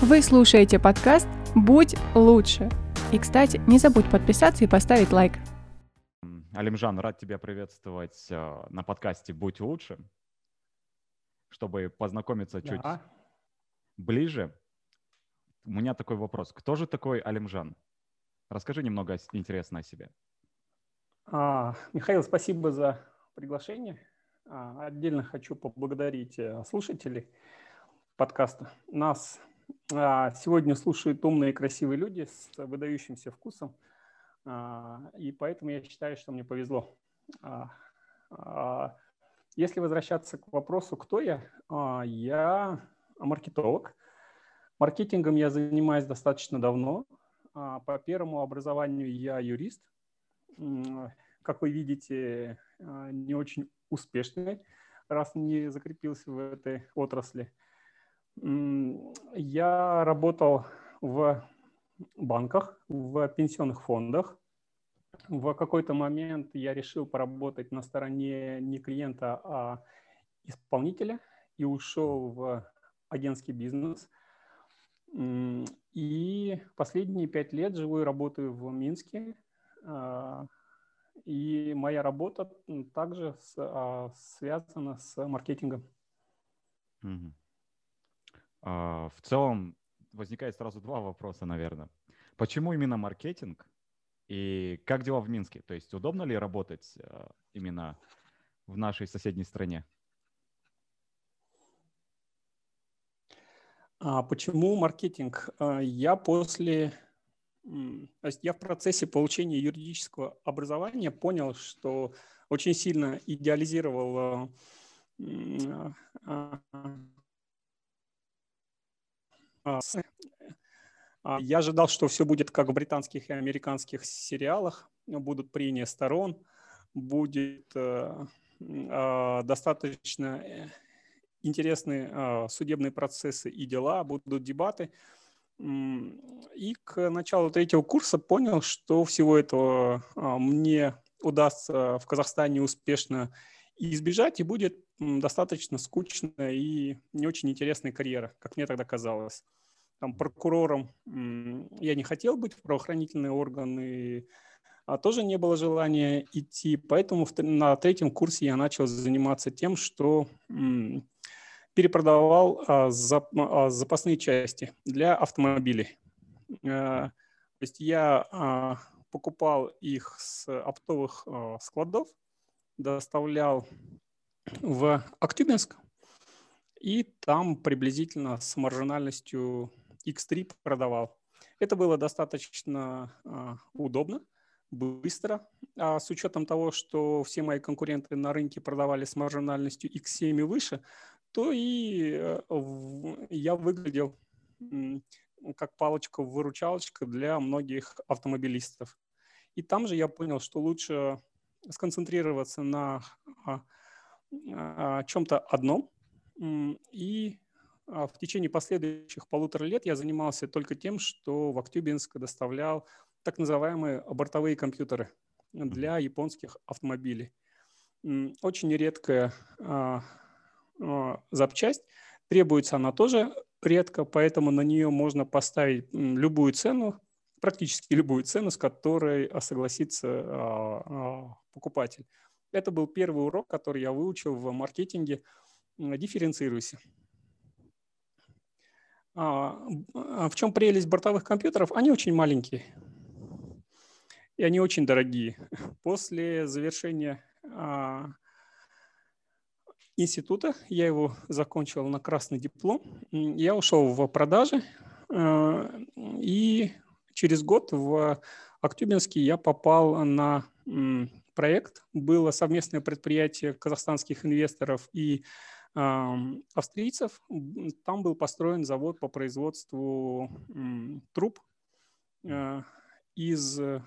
Вы слушаете подкаст «Будь лучше». И, кстати, не забудь подписаться и поставить лайк. Алимжан, рад тебя приветствовать э, на подкасте «Будь лучше». Чтобы познакомиться чуть Да. ближе, у меня такой вопрос. Кто же такой Алимжан? Расскажи немного интересно о себе. А, Михаил, спасибо за приглашение. А, Отдельно хочу поблагодарить э, слушателей подкаста. Нас сегодня слушают умные и красивые люди с выдающимся вкусом. А, И поэтому я считаю, что мне повезло. А, а, Если возвращаться к вопросу, кто я, а, я маркетолог. Маркетингом я занимаюсь достаточно давно. А, По первому образованию я юрист. Как вы видите, а, не очень успешный, раз не закрепился в этой отрасли. Я работал в банках, в пенсионных фондах. В какой-то момент я решил поработать на стороне не клиента, а исполнителя и ушел в агентский бизнес. И последние пять лет живу и работаю в Минске. А, И моя работа также а, связана с маркетингом. Мгм. А, В целом возникает сразу два вопроса, наверное. Почему именно маркетинг? И как дела в Минске? То есть удобно ли работать э, именно в нашей соседней стране? А почему маркетинг? А, Я после, то есть я в процессе получения юридического образования понял, что очень сильно идеализировал а, а, а, а, Я ожидал, что все будет как в британских и американских сериалах, будут прения сторон, будет э, а, достаточно э, интересные а, судебные процессы и дела, будут дебаты. И к началу третьего курса понял, что всего этого а, мне удастся в Казахстане успешно избежать, и будет достаточно скучная и не очень интересная карьера, как мне тогда казалось. Там, прокурором я не хотел быть в правоохранительные органы, а тоже не было желания идти. Поэтому в на третьем курсе я начал заниматься тем, что перепродавал а, зап- а, запасные части для автомобилей. Э, То есть я а, покупал их с оптовых а, складов, доставлял в Актюбинск, и там приблизительно с маржинальностью X3 продавал. Это было достаточно а, удобно, быстро, а с учетом того, что все мои конкуренты на рынке продавали с маржинальностью X7 и выше, то и э, я выглядел как палочка-выручалочка для многих автомобилистов. И там же я понял, что лучше сконцентрироваться на а, а, чем-то одном. И в течение последующих полутора лет я занимался только тем, что в Актюбинск доставлял так называемые бортовые компьютеры для японских автомобилей. Очень редкая а, а, запчасть. Требуется она тоже редко, поэтому на нее можно поставить любую цену, практически любую цену, с которой а, согласится а, а, покупатель. Это был первый урок, который я выучил в маркетинге. Дифференцируйся. А, а В чем прелесть бортовых компьютеров? Они очень маленькие. И они очень дорогие. После завершения а, института, я его закончил на красный диплом, я ушел в продажи, и через год в Актюбинске я попал на проект. Было совместное предприятие казахстанских инвесторов и австрийцев. Там был построен завод по производству труб э, из, э,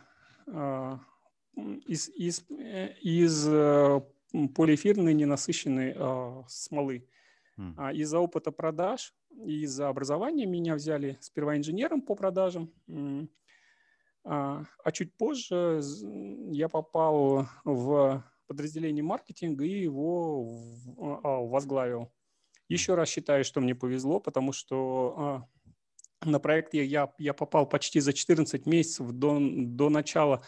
из, из, э, из м, полиэфирной ненасыщенной смолы. М. А Из-за опыта продаж и из-за образования меня взяли сперва инженером по продажам, а а чуть позже я попал в подразделение маркетинга и его в- а, возглавил. Еще раз считаю, что мне повезло, потому что а, на проект я, я, я попал почти за 14 месяцев до, до начала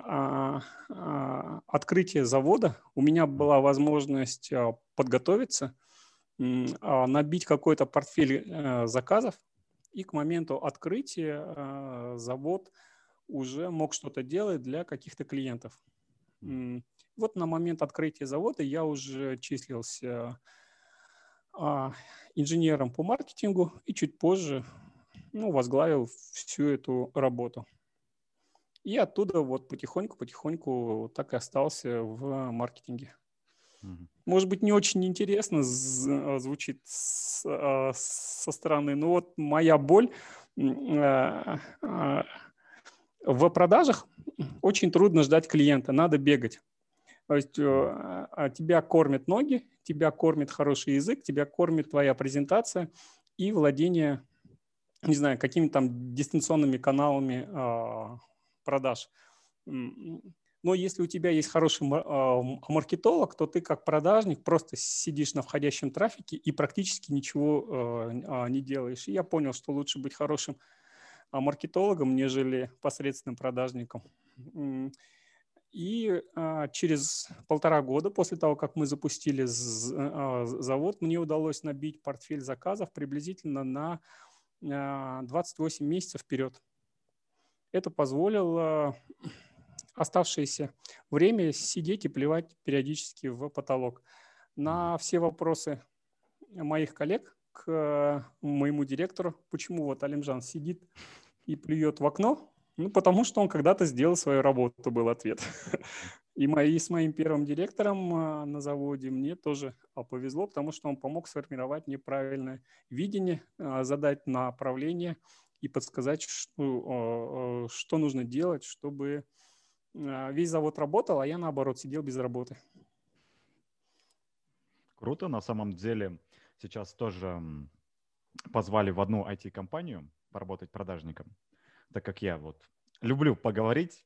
а, а, открытия завода. У меня была возможность а, подготовиться, а, набить какой-то портфель а, заказов, и к моменту открытия а, завод уже мог что-то делать для каких-то клиентов. Вот на момент открытия завода я уже числился а, инженером по маркетингу и чуть позже ну, возглавил всю эту работу. И оттуда вот потихоньку-потихоньку так и остался в маркетинге. Может быть, не очень интересно а, звучит а, со стороны, но вот моя боль в продажах очень трудно ждать клиента, надо бегать. То есть э, тебя кормят ноги, тебя кормит хороший язык, тебя кормит твоя презентация и владение не знаю, какими-то там дистанционными каналами э, продаж. Но если у тебя есть хороший э, маркетолог, то ты как продажник просто сидишь на входящем трафике и практически ничего э, не делаешь. И я понял, что лучше быть хорошим маркетологом, нежели посредственным продажником. И а, через полтора года после того, как мы запустили а, завод, мне удалось набить портфель заказов приблизительно на 28 а, месяцев вперед. Это позволило оставшееся время сидеть и плевать периодически в потолок. На все вопросы моих коллег к моему директору, почему вот Алимжан сидит и плюет в окно, ну, потому что он когда-то сделал свою работу, был ответ. И, мои, с моим первым директором а, на заводе мне тоже а, повезло, потому что он помог сформировать неправильное видение, а, задать направление и подсказать, что, что нужно делать, чтобы весь завод работал, а я, наоборот, сидел без работы. Круто. На самом деле сейчас тоже позвали в одну IT-компанию поработать продажником, так как я вот люблю поговорить,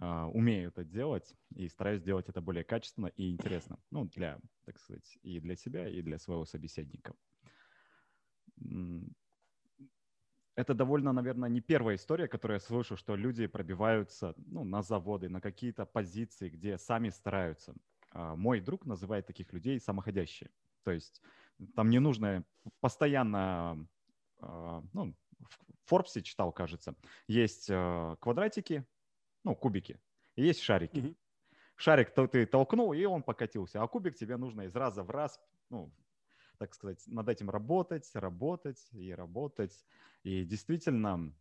Uh, умею это делать и стараюсь делать это более качественно и интересно. Ну, для, так сказать, и для себя, и для своего собеседника. Это довольно, наверное, не первая история, которую я слышу, что люди пробиваются ну, на заводы, на какие-то позиции, где сами стараются. Uh, мой друг называет таких людей самоходящие. То есть там не нужно постоянно, uh, ну, в Форбсе читал, кажется, есть квадратики, ну, кубики, и есть шарики. Mm-hmm. Шарик то ты толкнул, и он покатился, а кубик тебе нужно из раза в раз, ну, так сказать, над этим работать, работать и работать. И действительно,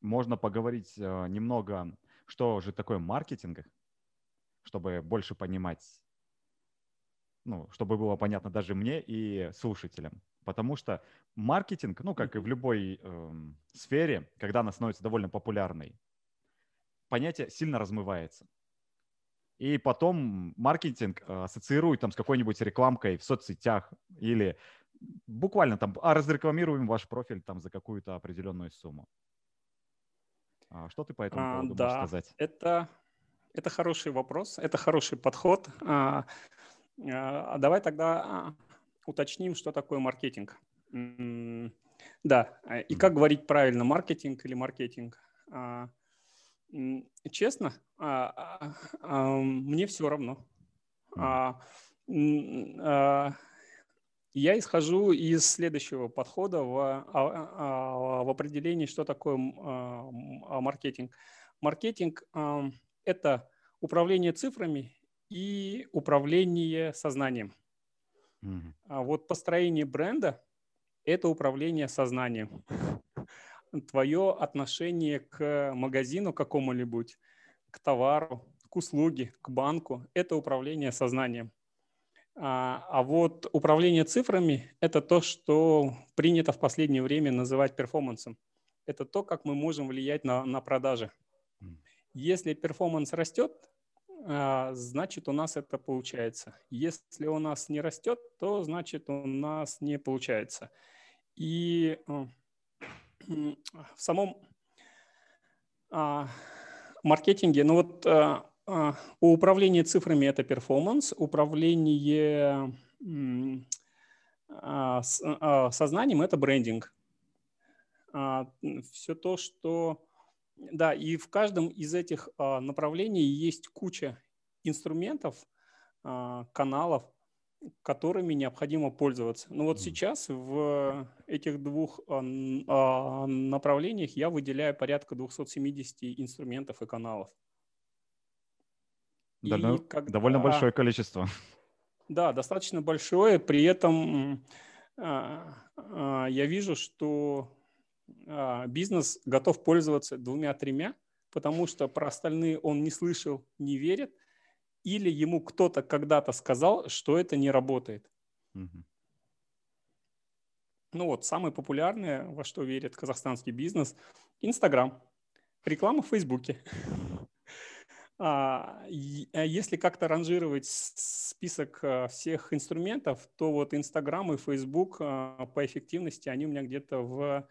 можно поговорить э, немного, что же такое маркетинг, чтобы больше понимать, ну, чтобы было понятно даже мне и слушателям. Потому что маркетинг, ну, как и в любой э, сфере, когда она становится довольно популярной, понятие сильно размывается. И потом маркетинг э, ассоциирует там с какой-нибудь рекламкой в соцсетях или буквально там, а разрекламируем ваш профиль там за какую-то определенную сумму. А что ты по этому поводу а, да, можешь сказать? Это, это хороший вопрос, это хороший подход. А, а, давай тогда а, уточним, что такое маркетинг. Да, и как говорить правильно, маркетинг или маркетинг? А, Честно, а, а, мне все равно. Я исхожу из следующего подхода в, в определении, что такое маркетинг. Маркетинг – это управление цифрами и управление сознанием. А вот построение бренда – это управление сознанием твое отношение к магазину какому-нибудь, к товару, к услуге, к банку – это управление сознанием. А, а вот управление цифрами – это то, что принято в последнее время называть перформансом. Это то, как мы можем влиять на, на продажи. Если performance растет, значит у нас это получается. Если у нас не растет, то значит у нас не получается. И в самом а, маркетинге, ну вот а, а, у управления цифрами это performance, управление а, а, сознанием это брендинг. а, все то, что... Да, и в каждом из этих а, направлений есть куча инструментов, а, каналов, которыми необходимо пользоваться. Но вот сейчас в этих двух направлениях я выделяю порядка 270 инструментов и каналов. Да, и ну, когда... Довольно большое количество. Да, достаточно большое. При этом я вижу, что а, бизнес готов пользоваться двумя-тремя, потому что про остальные он не слышал, не верит, или ему кто-то когда-то сказал, что это не работает. Угу. Ну вот, самое популярное, во что верит казахстанский бизнес, Инстаграм, реклама в Фейсбуке. А, а если как-то ранжировать список а, всех инструментов, то вот Инстаграм и Фейсбук по эффективности, они у меня где-то в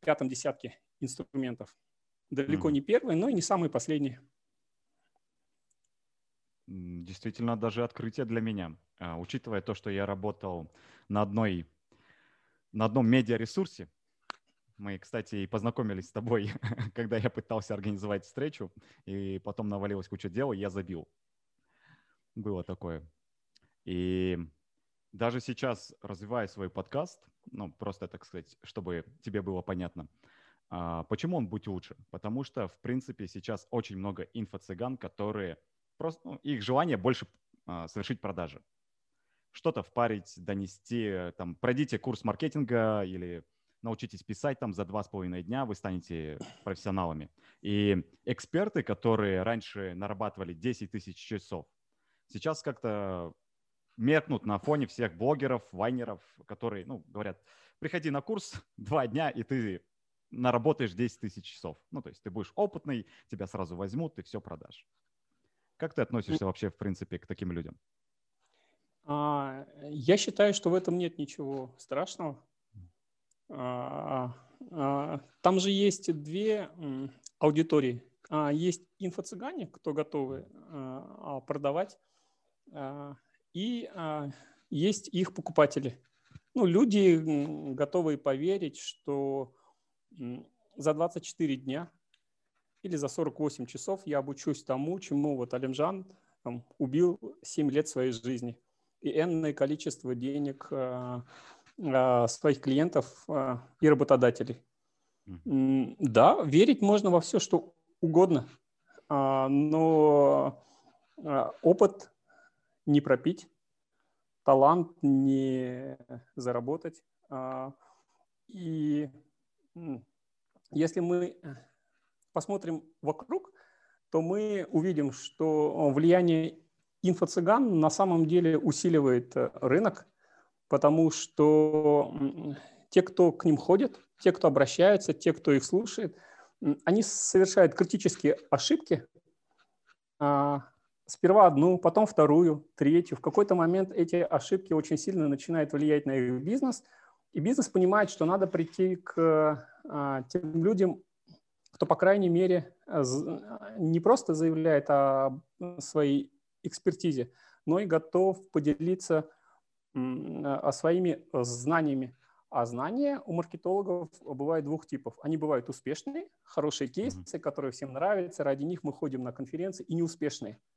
пятом десятке инструментов. Далеко mm. не первый, но и не самый последний. Действительно, даже открытие для меня. А, учитывая то, что я работал на одной на одном медиаресурсе, мы, кстати, и познакомились с тобой, когда я пытался организовать встречу, и потом навалилась куча дел, и я забил. Было такое. И даже сейчас, развивая свой подкаст, ну, просто, так сказать, чтобы тебе было понятно, а, почему он будет лучше? Потому что, в принципе, сейчас очень много инфо-цыган, которые просто, ну, их желание больше а, совершить продажи. Что-то впарить, донести, там, пройдите курс маркетинга или научитесь писать там за два с половиной дня, вы станете профессионалами. И эксперты, которые раньше нарабатывали 10 тысяч часов, сейчас как-то меркнут на фоне всех блогеров, вайнеров, которые, ну, говорят, приходи на курс два дня, и ты наработаешь 10 тысяч часов. Ну, то есть ты будешь опытный, тебя сразу возьмут, ты все продашь. Как ты относишься вообще, в принципе, к таким людям? А, я считаю, что в этом нет ничего страшного. А, а, там же есть две аудитории. Есть инфо-цыгане, кто готовы продавать и а, есть их покупатели. Ну, люди, готовые поверить, что за 24 дня или за 48 часов я обучусь тому, чему вот Алимжан там, убил 7 лет своей жизни. И энное количество денег а, а, своих клиентов а, и работодателей. Mm-hmm. Да, верить можно во все, что угодно, а, но а, опыт не пропить, талант не заработать. А, и если мы посмотрим вокруг, то мы увидим, что влияние инфо-цыган на самом деле усиливает э, рынок, потому что те, кто к ним ходит, те, кто обращается, те, кто их слушает, они совершают критические ошибки, а, сперва одну, потом вторую, третью. В какой-то момент эти ошибки очень сильно начинают влиять на их бизнес, и бизнес понимает, что надо прийти к а, тем людям, кто, по крайней мере, не просто заявляет о своей экспертизе, но и готов поделиться о своими знаниями. А знания у маркетологов бывают двух типов. Они бывают успешные, хорошие кейсы, которые всем нравятся, ради них мы ходим на конференции, и неуспешные –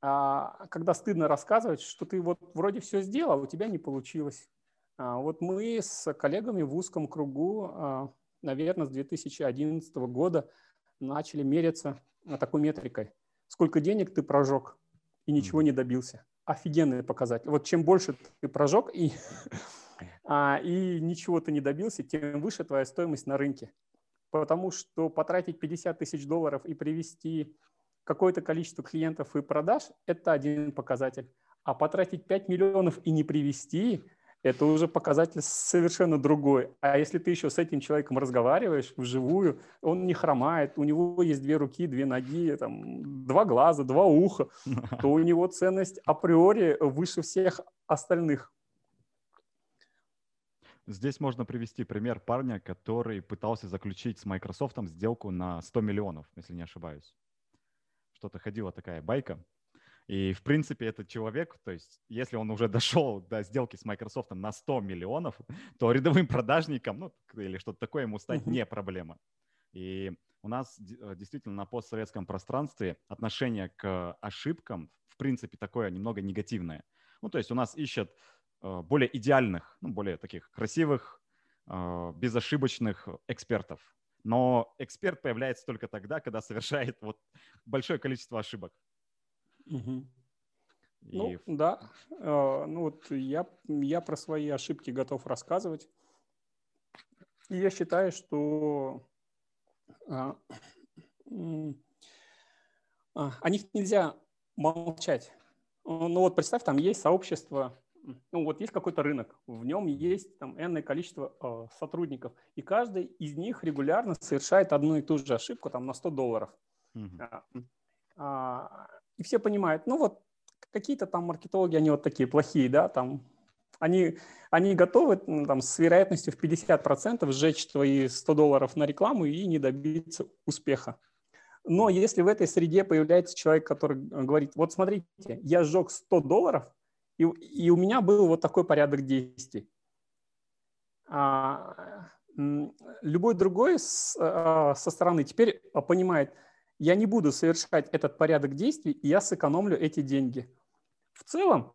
когда стыдно рассказывать, что ты вот вроде все сделал, а у тебя не получилось. А, вот мы с коллегами в узком кругу, наверное, с 2011 года начали мериться такой метрикой. Сколько денег ты прожег и ничего не добился. Офигенный показатель. Вот чем больше ты прожег и, и ничего ты не добился, тем выше твоя стоимость на рынке. Потому что потратить 50 тысяч долларов и привести какое-то количество клиентов и продаж – это один показатель. А потратить 5 миллионов и не привести – это уже показатель совершенно другой. А если ты еще с этим человеком разговариваешь вживую, он не хромает, у него есть две руки, две ноги, там, два глаза, два уха, то у него ценность априори выше всех остальных. Здесь можно привести пример парня, который пытался заключить с Microsoft сделку на 100 миллионов, если не ошибаюсь что-то ходила такая байка. И, в принципе, этот человек, то есть, если он уже дошел до сделки с Microsoft на 100 миллионов, то рядовым продажникам, ну, или что-то такое ему стать не проблема. И у нас э, действительно на постсоветском пространстве отношение к ошибкам, в принципе, такое немного негативное. Ну, то есть у нас ищут э, более идеальных, ну, более таких красивых, э, безошибочных экспертов. Но эксперт появляется только тогда, когда совершает вот большое количество ошибок. Угу. И... Ну, да. Ну, вот я, я про свои ошибки готов рассказывать. И я считаю, что а, а, о них нельзя молчать. Ну вот представь, там есть сообщество, ну вот есть какой-то рынок, в нем есть там энное количество э, сотрудников, и каждый из них регулярно совершает одну и ту же ошибку там на 100 долларов. Mm-hmm. А, и все понимают, ну вот какие-то там маркетологи, они вот такие плохие, да, там они, они готовы там, с вероятностью в 50% сжечь твои 100 долларов на рекламу и не добиться успеха. Но если в этой среде появляется человек, который говорит, вот смотрите, я сжег 100 долларов, и, и у меня был вот такой порядок действий. А, любой другой с, а, со стороны теперь понимает, я не буду совершать этот порядок действий, и я сэкономлю эти деньги. В целом,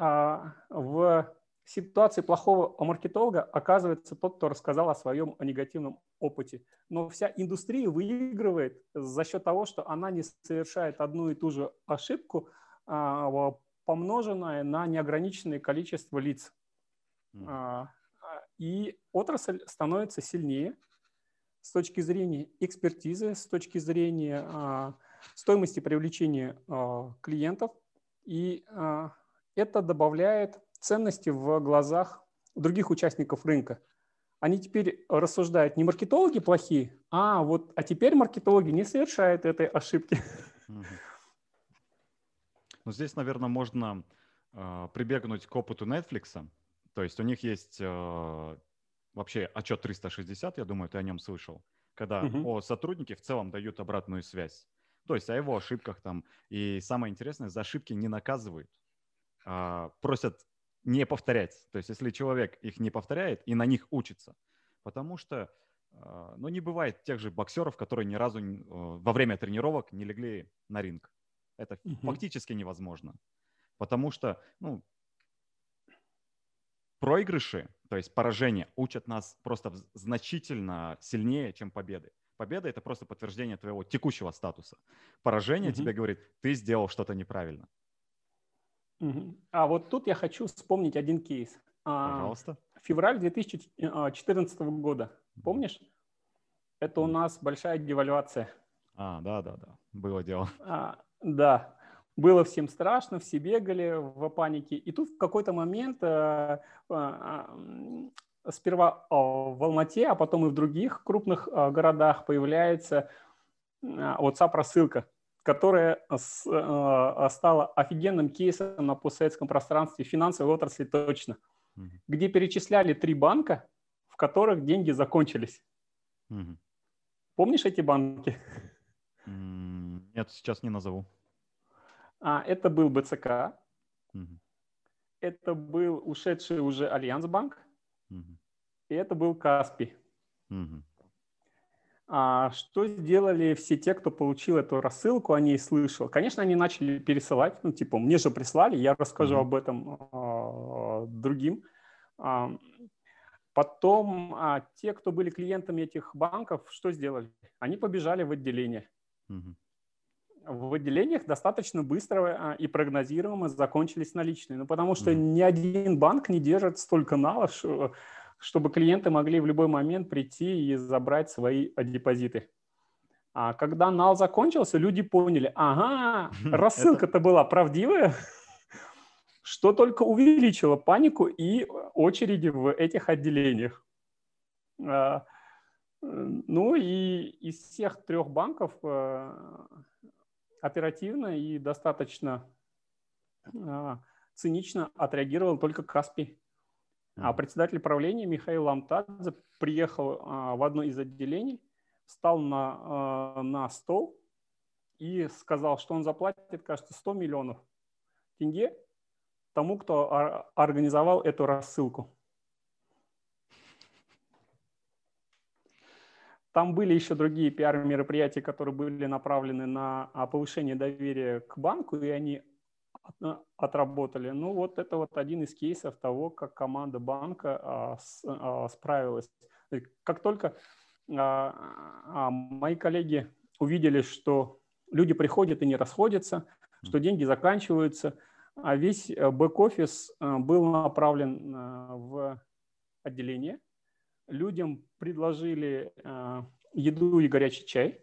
а, в ситуации плохого маркетолога оказывается тот, кто рассказал о своем негативном опыте. Но вся индустрия выигрывает за счет того, что она не совершает одну и ту же ошибку, а, помноженное на неограниченное количество лиц. Mm. И отрасль становится сильнее с точки зрения экспертизы, с точки зрения стоимости привлечения клиентов. И это добавляет ценности в глазах других участников рынка. Они теперь рассуждают, не маркетологи плохие, а вот, а теперь маркетологи не совершают этой ошибки. Ну, здесь, наверное, можно э, прибегнуть к опыту Netflix. То есть у них есть э, вообще отчет 360, я думаю, ты о нем слышал, когда uh-huh. о сотруднике в целом дают обратную связь. То есть о его ошибках там. И самое интересное, за ошибки не наказывают. А, просят не повторять. То есть если человек их не повторяет и на них учится, потому что а, ну, не бывает тех же боксеров, которые ни разу во время тренировок не легли на ринг. Это угу. фактически невозможно. Потому что ну, проигрыши, то есть поражения, учат нас просто значительно сильнее, чем победы. Победа – это просто подтверждение твоего текущего статуса. Поражение угу. тебе говорит, ты сделал что-то неправильно. А вот тут я хочу вспомнить один кейс. А, Пожалуйста. Февраль 2014 года. Помнишь? Это у нас большая девальвация. А, да, да, да. Было дело. А, да. Было всем страшно, все бегали в панике. И тут в какой-то момент а, а, сперва в Алмате, а потом и в других крупных а, городах появляется WhatsApp-рассылка которая э, стала офигенным кейсом на постсоветском пространстве финансовой отрасли точно, угу. где перечисляли три банка, в которых деньги закончились. Угу. Помнишь эти банки? Нет, сейчас не назову. А, это был БЦК, угу. это был ушедший уже Альянсбанк, угу. и это был Каспий. Угу. А что сделали все те, кто получил эту рассылку, о ней слышал? Конечно, они начали пересылать, ну, типа, мне же прислали, я расскажу mm-hmm. об этом а, другим. А, потом а, те, кто были клиентами этих банков, что сделали? Они побежали в отделение. Mm-hmm. В отделениях достаточно быстро а, и прогнозируемо закончились наличные. Ну, потому что mm-hmm. ни один банк не держит столько налов, чтобы клиенты могли в любой момент прийти и забрать свои депозиты. А когда нал закончился, люди поняли, ага, рассылка-то была правдивая, что только увеличило панику и очереди в этих отделениях. А, ну и из всех трех банков э, оперативно и достаточно а, цинично отреагировал только Каспий. А председатель правления Михаил Ламтадзе приехал а, в одно из отделений, встал на, а, на стол и сказал, что он заплатит, кажется, 100 миллионов тенге тому, кто организовал эту рассылку. Там были еще другие пиар-мероприятия, которые были направлены на а, повышение доверия к банку, и они а, отработали. Ну, вот это вот один из кейсов того, как команда банка а, с, а, справилась. Как только а, мои коллеги увидели, что люди приходят и не расходятся, что деньги заканчиваются, а весь э, бэк-офис э, был направлен э, в отделение, людям предложили э, еду и горячий чай.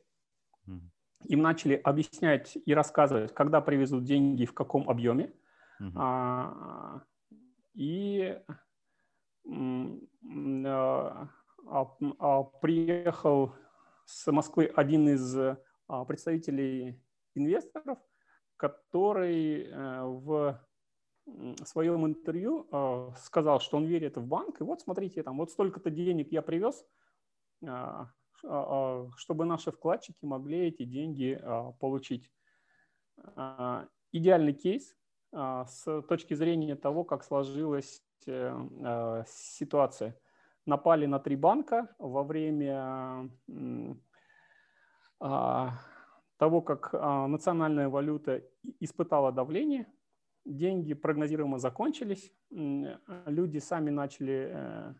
Им начали объяснять и рассказывать, когда привезут деньги, в каком объеме. Uh-huh. А, и а, а, приехал с Москвы один из а, представителей инвесторов, который э, в в своем интервью э, сказал, что он верит в банк, и вот смотрите, там вот столько-то денег я привез, э, э, чтобы наши вкладчики могли эти деньги получить. Идеальный кейс с точки зрения того, как сложилась ситуация. Напали на три банка во время того, как национальная валюта испытала давление – деньги прогнозируемо закончились, люди сами начали э,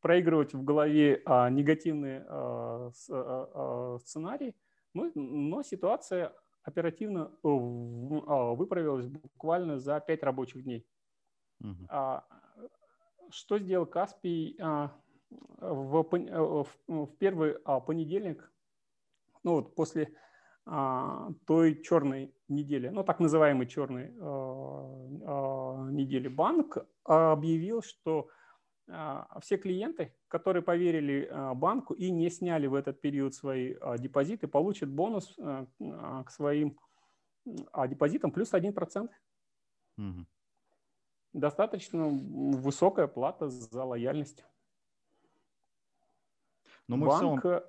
проигрывать в голове а, негативные а, а, сценарии, но, ситуация оперативно выправилась буквально за 5 рабочих дней. Угу. Что сделал Каспий в, в, первый понедельник, ну вот после той черной недели, ну так называемой черной а, а, недели, банк объявил, что все клиенты, которые поверили банку и не сняли в этот период свои депозиты, получат бонус к своим депозитам плюс 1%. Угу. Достаточно высокая плата за лояльность. Но мы Банк целом...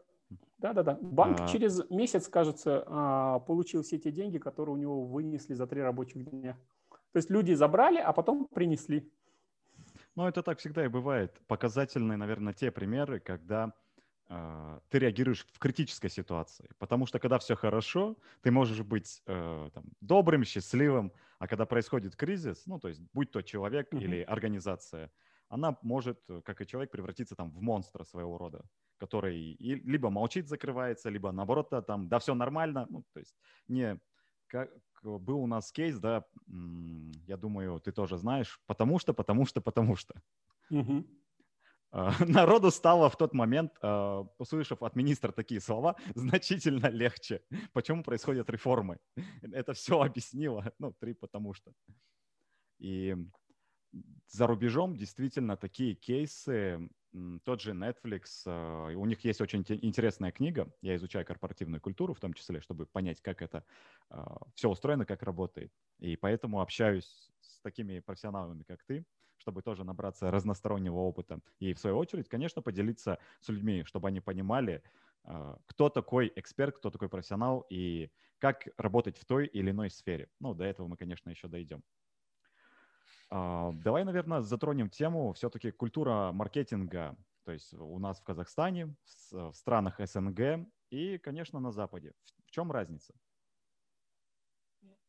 Да-да-да. Банк а... через месяц, кажется, а, получил все те деньги, которые у него вынесли за три рабочих дня. То есть люди забрали, а потом принесли. Ну, это так всегда и бывает. Показательные, наверное, те примеры, когда э, ты реагируешь в критической ситуации. Потому что когда все хорошо, ты можешь быть э, там, добрым, счастливым, а когда происходит кризис, ну, то есть будь то человек mm-hmm. или организация, она может, как и человек, превратиться там в монстра своего рода который либо молчит, закрывается, либо наоборот, там, да, все нормально. Ну, то есть не как был у нас кейс, да, я думаю, ты тоже знаешь, потому что, потому что, потому что. Угу. Народу стало в тот момент, а, услышав от министра такие слова, значительно легче. Почему происходят реформы? Это все объяснило. Ну, три потому что. И за рубежом действительно такие кейсы тот же Netflix, а, у них есть очень интересная книга, я изучаю корпоративную культуру в том числе, чтобы понять, как это а, все устроено, как работает. И поэтому общаюсь с такими профессионалами, как ты, чтобы тоже набраться разностороннего опыта. И в свою очередь, конечно, поделиться с людьми, чтобы они понимали, а, кто такой эксперт, кто такой профессионал и как работать в той или иной сфере. Ну, до этого мы, конечно, еще дойдем. А, давай, наверное, затронем тему все-таки культура маркетинга, то есть у нас в Казахстане, в странах СНГ и, конечно, на Западе. В чем разница?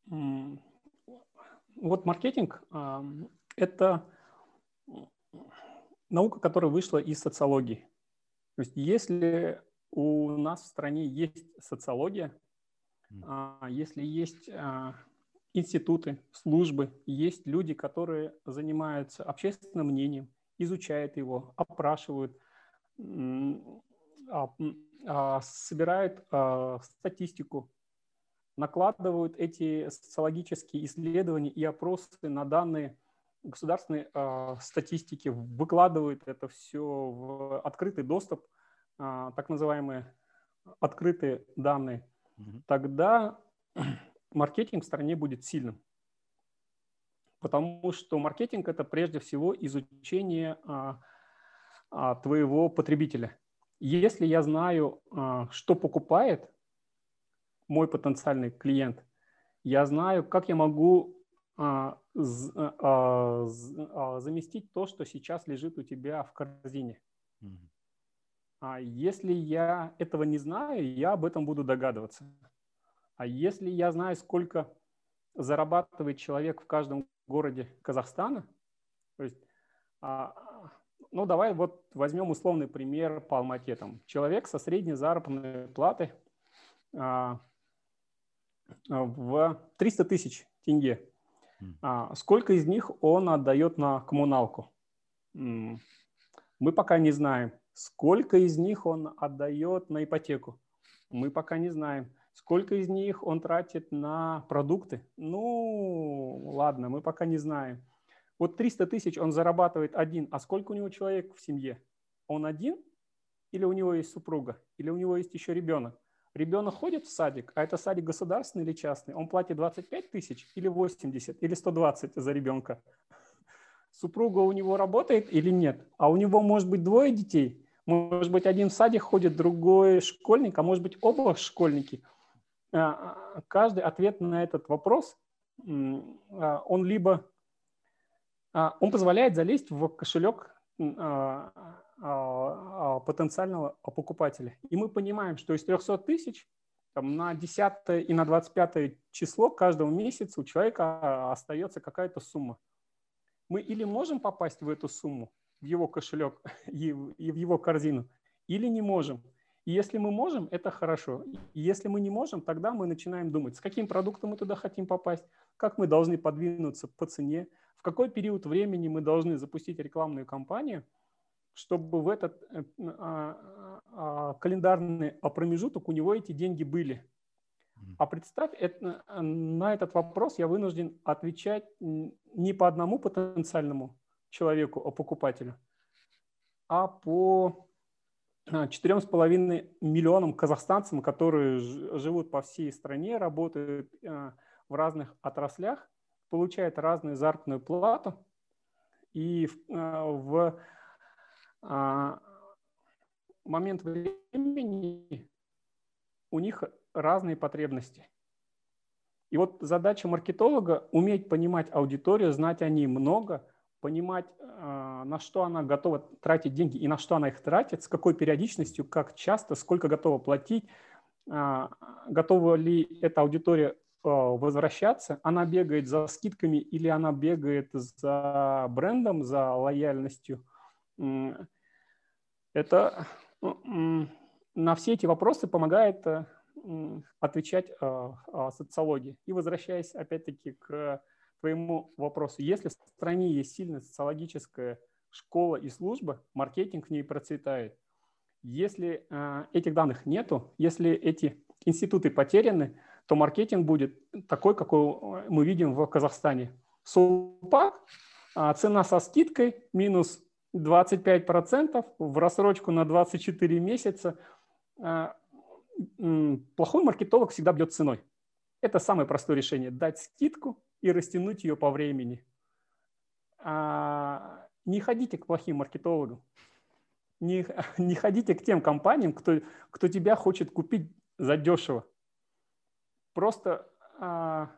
Вот маркетинг – это наука, которая вышла из социологии. То есть если у нас в стране есть социология, mm. если есть а, институты, службы, есть люди, которые занимаются общественным мнением, изучают его, опрашивают, а, а, собирают а, статистику, накладывают эти социологические исследования и опросы на данные государственной статистики, выкладывают это все в открытый доступ, так называемые открытые данные, тогда маркетинг в стране будет сильным. Потому что маркетинг – это прежде всего изучение а, а, твоего потребителя. Если я знаю, а, что покупает, мой потенциальный клиент. Я знаю, как я могу а, а, а, заместить то, что сейчас лежит у тебя в корзине. А если я этого не знаю, я об этом буду догадываться. А если я знаю, сколько зарабатывает человек в каждом городе Казахстана, то есть, ну давай вот возьмем условный пример по Алмате. Там, человек со средней заработной платой в 300 тысяч тенге. А сколько из них он отдает на коммуналку? Мы пока не знаем. Сколько из них он отдает на ипотеку? Мы пока не знаем. Сколько из них он тратит на продукты? Ну, ладно, мы пока не знаем. Вот 300 тысяч он зарабатывает один, а сколько у него человек в семье? Он один? Или у него есть супруга? Или у него есть еще ребенок? Ребенок ходит в садик, а это садик государственный или частный, он платит 25 тысяч или 80 или 120 за ребенка. Супруга у него работает или нет? А у него может быть двое детей. Может быть, один в садик ходит, другой школьник, а может быть, оба школьники. А, а, каждый ответ на этот вопрос, а, он либо он позволяет залезть в кошелек потенциального покупателя. И мы понимаем, что из 300 тысяч там, на 10 и на 25 число каждого месяца у человека остается какая-то сумма. Мы или можем попасть в эту сумму, в его кошелек и в его корзину, или не можем. И если мы можем, это хорошо. И если мы не можем, тогда мы начинаем думать, с каким продуктом мы туда хотим попасть, как мы должны подвинуться по цене, в какой период времени мы должны запустить рекламную кампанию – чтобы в этот э, а, а, календарный промежуток у него эти деньги были. А представь, это, э, на этот вопрос я вынужден отвечать не по одному потенциальному человеку, а покупателю, а по а, четырем с половиной миллионам казахстанцам, которые живут по всей стране, работают э, в разных отраслях, получают разную заработную плату. И в а, момент времени у них разные потребности. И вот задача маркетолога – уметь понимать аудиторию, знать о ней много, понимать, а, на что она готова тратить деньги и на что она их тратит, с какой периодичностью, как часто, сколько готова платить, а, готова ли эта аудитория возвращаться, она бегает за скидками или она бегает за брендом, за лояльностью – это на все эти вопросы помогает э, отвечать э, социологии. И возвращаясь опять-таки к твоему вопросу, если в стране есть сильная социологическая школа и служба, маркетинг в ней процветает. Если э, этих данных нету, если эти институты потеряны, то маркетинг будет такой, какой мы видим в Казахстане. Супак, цена со скидкой минус 25% в рассрочку на 24 месяца. А, плохой маркетолог всегда бьет ценой. Это самое простое решение. Дать скидку и растянуть ее по времени. А, не ходите к плохим маркетологам. Не, не ходите к тем компаниям, кто, кто тебя хочет купить за дешево. Просто, а,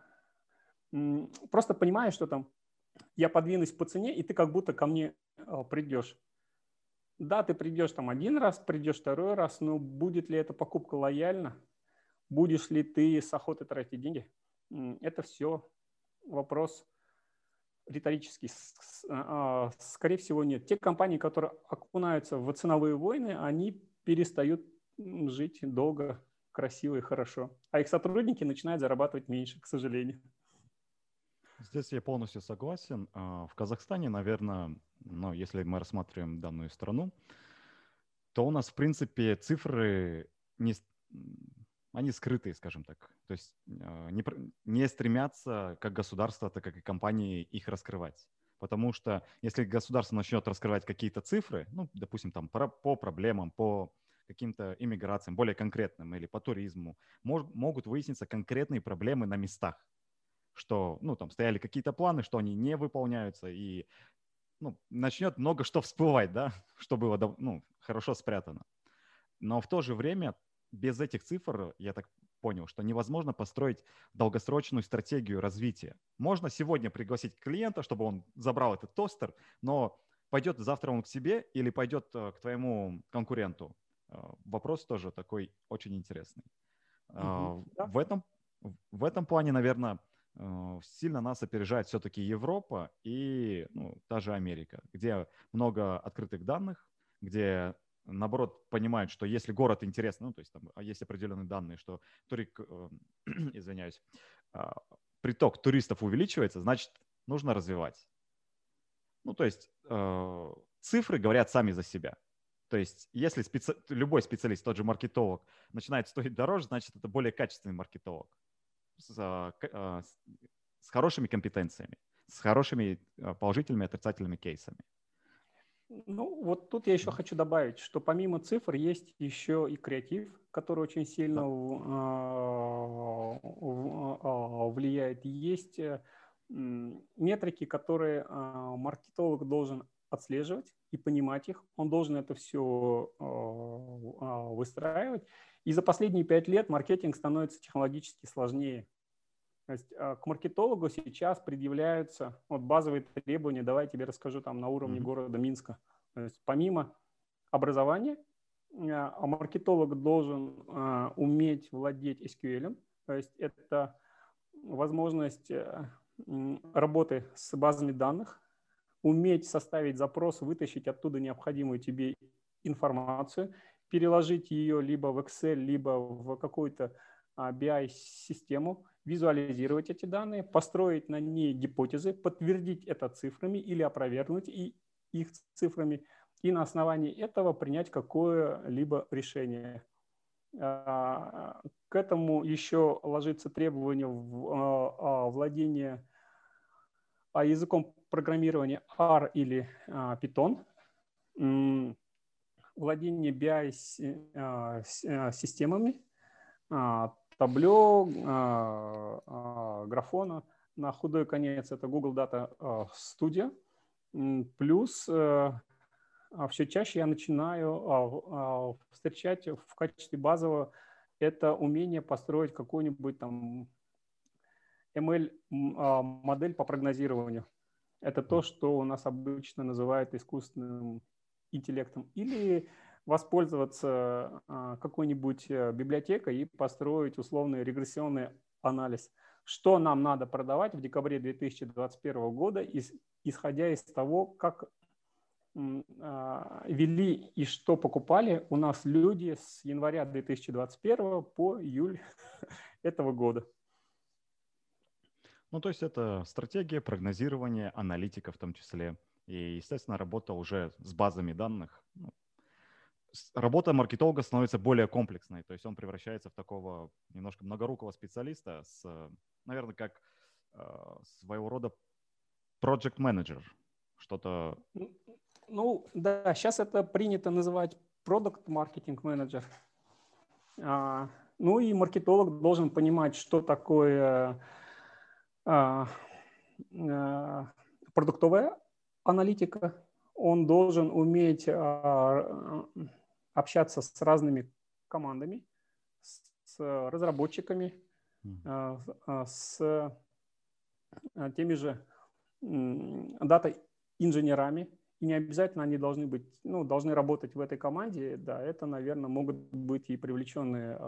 просто понимая, что там я подвинусь по цене, и ты как будто ко мне а, придешь. Да, ты придешь там один раз, придешь второй раз, но будет ли эта покупка лояльна? Будешь ли ты с охотой тратить деньги? Это все вопрос риторический. А, скорее всего, нет. Те компании, которые окунаются в ценовые войны, они перестают жить долго, красиво и хорошо. А их сотрудники начинают зарабатывать меньше, к сожалению. Здесь я полностью согласен. А, в Казахстане, наверное, ну, если мы рассматриваем данную страну, то у нас, в принципе, цифры не, они скрытые, скажем так. То есть а, не, не стремятся как государство, так как и компании их раскрывать. Потому что если государство начнет раскрывать какие-то цифры, ну, допустим, там по, по проблемам, по каким-то иммиграциям, более конкретным или по туризму, мож, могут выясниться конкретные проблемы на местах что, ну, там стояли какие-то планы, что они не выполняются, и, ну, начнет много что всплывать, да, что было, ну, хорошо спрятано. Но в то же время без этих цифр, я так понял, что невозможно построить долгосрочную стратегию развития. Можно сегодня пригласить клиента, чтобы он забрал этот тостер, но пойдет завтра он к себе или пойдет э, к твоему конкуренту. Э, вопрос тоже такой очень интересный. Да. В этом, в этом плане, наверное, сильно нас опережает все-таки Европа и ну, та же Америка, где много открытых данных, где наоборот понимают, что если город интересный, ну, то есть там а есть определенные данные, что турик, э, извиняюсь, а, приток туристов увеличивается, значит, нужно развивать. Ну, то есть э, цифры говорят сами за себя. То есть если специ... любой специалист, тот же маркетолог, начинает стоить дороже, значит, это более качественный маркетолог с, э, с хорошими компетенциями, с хорошими положительными и отрицательными кейсами. Ну, вот тут я еще хочу добавить, что помимо цифр есть еще и креатив, который очень сильно а, а, влияет. Есть э, метрики, которые а, маркетолог должен отслеживать и понимать их. Он должен это все выстраивать. И за последние пять лет маркетинг становится технологически сложнее. То есть а, к маркетологу сейчас предъявляются вот базовые требования, давай я тебе расскажу там на уровне mm-hmm. города Минска. То есть помимо образования, а, а маркетолог должен уметь владеть SQL, то есть это возможность работы с базами данных, уметь составить запрос, вытащить оттуда необходимую тебе информацию, переложить ее либо в Excel, либо в какую-то BI-систему, визуализировать эти данные, построить на ней гипотезы, подтвердить это цифрами или опровергнуть и их цифрами, и на основании этого принять какое-либо решение. А, к этому еще ложится требование а, владения а, языком программирования R или Python, владение BI-системами, табло, графона. На худой конец это Google Data Studio. Плюс э, все чаще я начинаю встречать в качестве базового это умение построить какую-нибудь там ML-модель по прогнозированию. Это то, что у нас обычно называют искусственным интеллектом. Или воспользоваться а, какой-нибудь э, библиотекой и построить условный регрессионный анализ. Что нам надо продавать в декабре 2021 года, исходя из того, как а, вели и что покупали у нас люди с января 2021 по июль этого года. Ну, то есть это стратегия прогнозирования, аналитика в том числе. И, естественно, работа уже с базами данных, ну, работа маркетолога становится более комплексной, то есть он превращается в такого немножко многорукого специалиста с, наверное, как э, своего рода project manager, что-то. Ну да, сейчас это принято называть marketing manager. А, ну и маркетолог должен понимать, что такое а, а, продуктовая аналитика. Он должен уметь а, общаться с разными командами, с разработчиками, mm. с а, теми же дата-инженерами. И не обязательно они должны быть, ну, должны работать в этой команде. Да, это, наверное, могут быть и привлеченные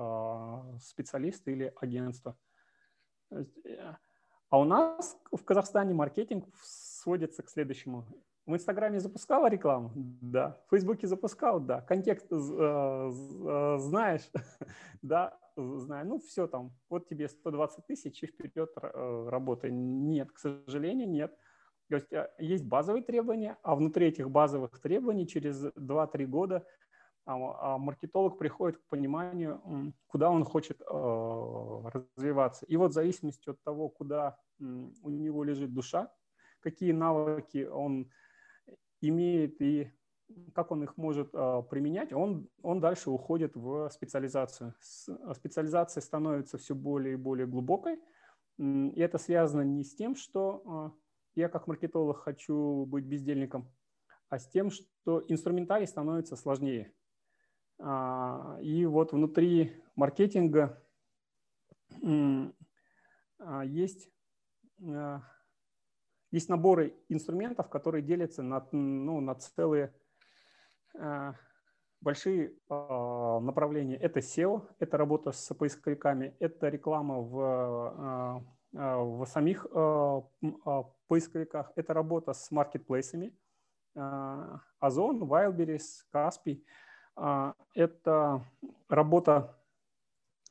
специалисты или агентства. Э, а у нас в Казахстане маркетинг сводится к следующему. В Инстаграме запускала рекламу? Да. В Фейсбуке запускал? Да. Контекст э, э, знаешь? да, знаю. Ну, все там. Вот тебе 120 тысяч и вперед э, работай. Нет, к сожалению, нет. То есть э, есть базовые требования, а внутри этих базовых требований через 2-3 года а, а маркетолог приходит к пониманию, куда он хочет э, развиваться. И вот в зависимости от того, куда у него лежит душа, какие навыки он имеет и как он их может а, применять, он, он дальше уходит в специализацию. С, а, специализация становится все более и более глубокой. И это связано не с тем, что а, я как маркетолог хочу быть бездельником, а с тем, что инструментарий становится сложнее. А, и вот внутри маркетинга а, есть, а, есть наборы инструментов, которые делятся на, ну, на целые а, большие направления. Это SEO, это работа с поисковиками, это реклама в, в самих поисковиках, это работа с маркетплейсами, Озон, Wildberries, Каспий. Это работа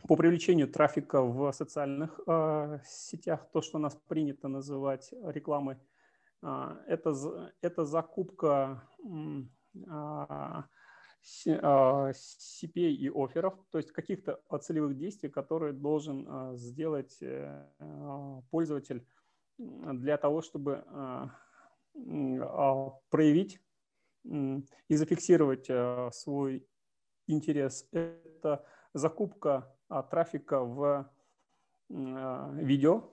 по привлечению трафика в социальных э, сетях, то, что нас принято называть рекламой, э, это, это закупка э, CPA и офферов, то есть каких-то целевых действий, которые должен сделать э, пользователь для того, чтобы проявить и зафиксировать свой интерес. Это закупка а, трафика в а, видео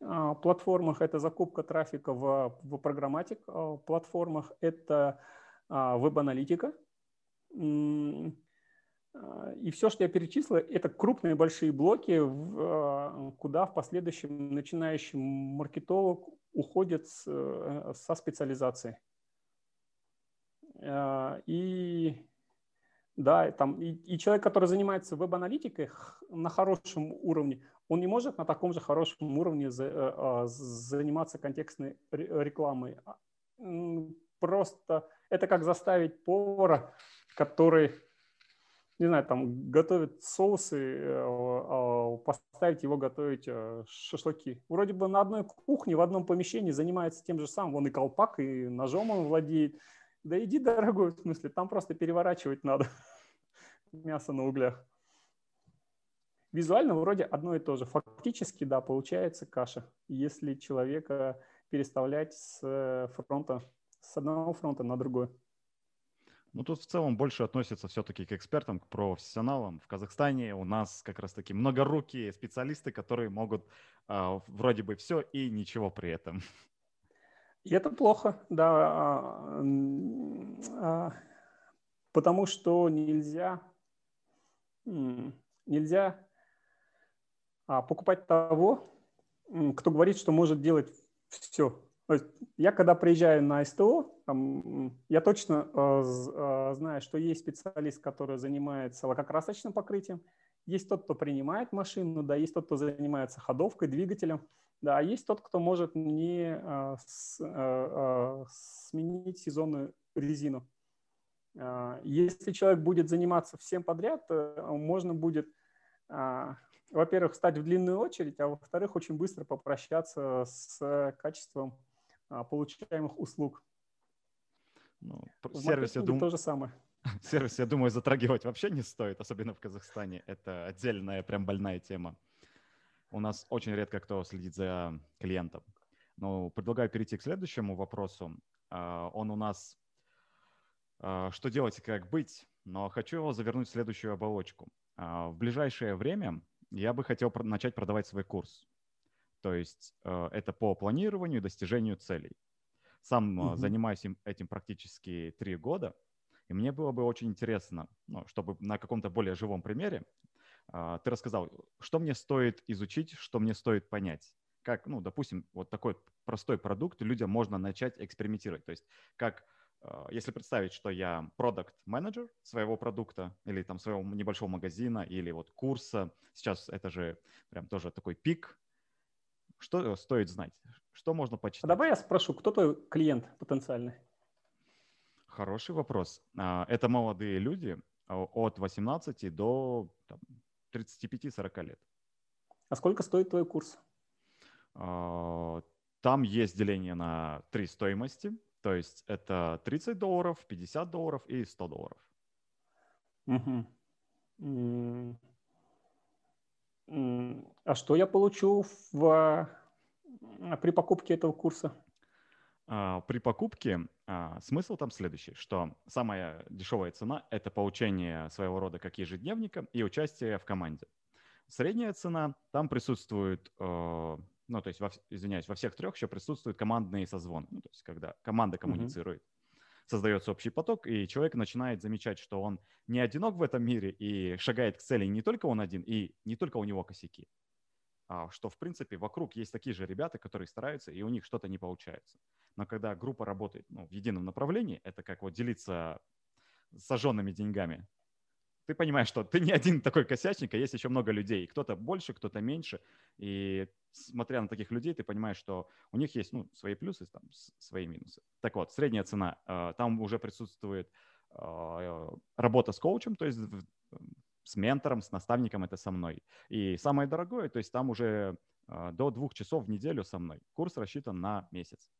а, платформах, это закупка трафика в, в программатик платформах, это веб-аналитика. И все, что я перечислил, это крупные большие блоки, куда в последующем начинающий маркетолог уходит со специализацией. И да, там, и, и человек, который занимается веб-аналитикой на хорошем уровне, он не может на таком же хорошем уровне за, а, заниматься контекстной рекламой. А, просто это как заставить повара, который, не знаю, там готовит соусы, э, поставить его готовить э, шашлыки. Вроде бы на одной кухне, в одном помещении занимается тем же самым. Он и колпак, и ножом он владеет да иди, дорогой, в смысле, там просто переворачивать надо мясо на углях. Визуально вроде одно и то же. Фактически, да, получается каша, если человека переставлять с э, фронта, с одного фронта на другой. Ну, тут в целом больше относится все-таки к экспертам, к профессионалам. В Казахстане у нас как раз-таки многорукие специалисты, которые могут э, вроде бы все и ничего при этом. И это плохо, да, а, а, потому что нельзя, нельзя а, покупать того, кто говорит, что может делать все. Я когда приезжаю на СТО, я точно знаю, что есть специалист, который занимается лакокрасочным покрытием, есть тот, кто принимает машину, да, есть тот, кто занимается ходовкой, двигателем – да, а есть тот, кто может мне а, с, а, а, сменить сезонную резину. А, если человек будет заниматься всем подряд, можно будет, а, во-первых, встать в длинную очередь, а во-вторых, очень быстро попрощаться с качеством а, получаемых услуг. Ну, сервис, я думаю, то же самое. Сервис, я думаю, затрагивать вообще не стоит, особенно в Казахстане. Это отдельная, прям больная тема у нас очень редко кто следит за клиентом. Но предлагаю перейти к следующему вопросу. А, он у нас а, «Что делать и как быть?», но хочу его завернуть в следующую оболочку. А, в ближайшее время я бы хотел начать продавать свой курс. То есть это по планированию и достижению целей. Сам угу. занимаюсь этим практически три года, и мне было бы очень интересно, ну, чтобы на каком-то более живом примере ты рассказал, что мне стоит изучить, что мне стоит понять. Как, ну, допустим, вот такой простой продукт людям можно начать экспериментировать. То есть как, а, если представить, что я продукт менеджер своего продукта или там своего небольшого магазина или вот курса, сейчас это же прям тоже такой пик, что стоит знать? Что можно почитать? А давай я спрошу, кто твой клиент потенциальный? Хороший вопрос. А, это молодые люди от 18 до там, 35-40 лет. А сколько стоит твой курс? А, там есть деление на три стоимости. То есть это 30 долларов, 50 долларов и 100 долларов. Угу. А что я получу в, при покупке этого курса? А, при покупке а, смысл там следующий, что самая дешевая цена – это получение своего рода как ежедневника и участие в команде. Средняя цена, там присутствует, э, ну, то есть, во, извиняюсь, во всех трех еще присутствует командный созвон, ну, то есть, когда команда коммуницирует. Mm-hmm. Создается общий поток, и человек начинает замечать, что он не одинок в этом мире и шагает к цели не только он один, и не только у него косяки. а, что, в принципе, вокруг есть такие же ребята, которые стараются, и у них что-то не получается. Но когда группа работает ну, в едином направлении, это как вот делиться сожженными деньгами. Ты понимаешь, что ты не один такой косячник, а есть еще много людей. Кто-то больше, кто-то меньше. И смотря на таких людей, ты понимаешь, что у них есть ну, свои плюсы, там, свои минусы. Так вот, средняя цена. Э, там уже присутствует э, работа с коучем, то есть с ментором, с наставником, это со мной. И самое дорогое, то есть там уже э, до двух часов в неделю со мной. Курс рассчитан на месяц.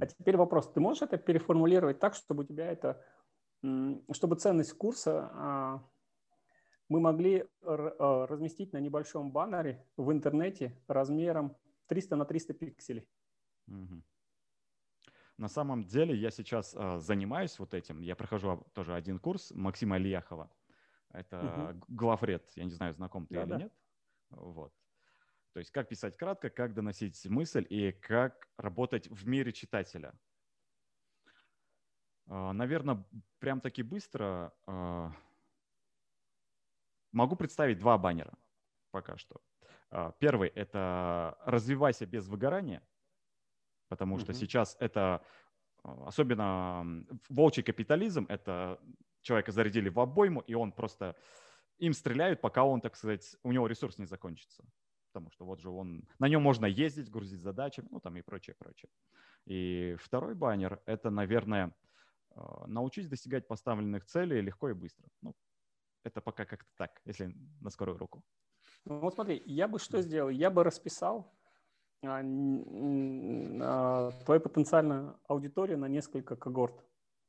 А теперь вопрос. Ты можешь это переформулировать так, чтобы у тебя это, чтобы ценность курса а, мы могли а, разместить на небольшом баннере в интернете размером 300 на 300 пикселей? Угу. На самом деле я сейчас э, занимаюсь вот этим. Я прохожу тоже один курс Максима Ильяхова. Это угу. главред. Я не знаю, знаком ты да, или да. нет. Вот. То есть как писать кратко, как доносить мысль и как работать в мире читателя. А, Наверное, прям таки быстро а, могу представить два баннера пока что. А, первый – это «Развивайся без выгорания», потому что mm-hmm. сейчас это, особенно волчий капитализм, это человека зарядили в обойму, и он просто им стреляют, пока он, так сказать, у него ресурс не закончится потому что вот же он, на нем можно ездить, грузить задачи, ну там и прочее, прочее. И второй баннер – это, наверное, а, научись достигать поставленных целей легко и быстро. Ну, это пока как-то так, если на скорую руку. Ну, вот смотри, я бы что сделал? Я бы расписал а, а, твою потенциальную аудиторию на несколько когорт.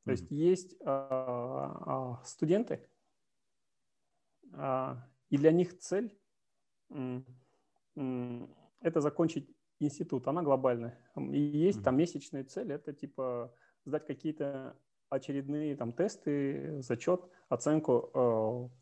То mm-hmm. есть есть а, а, студенты, а, и для них цель это закончить институт, она глобальная. И есть там месячная цель, это типа сдать какие-то очередные там тесты, зачет, оценку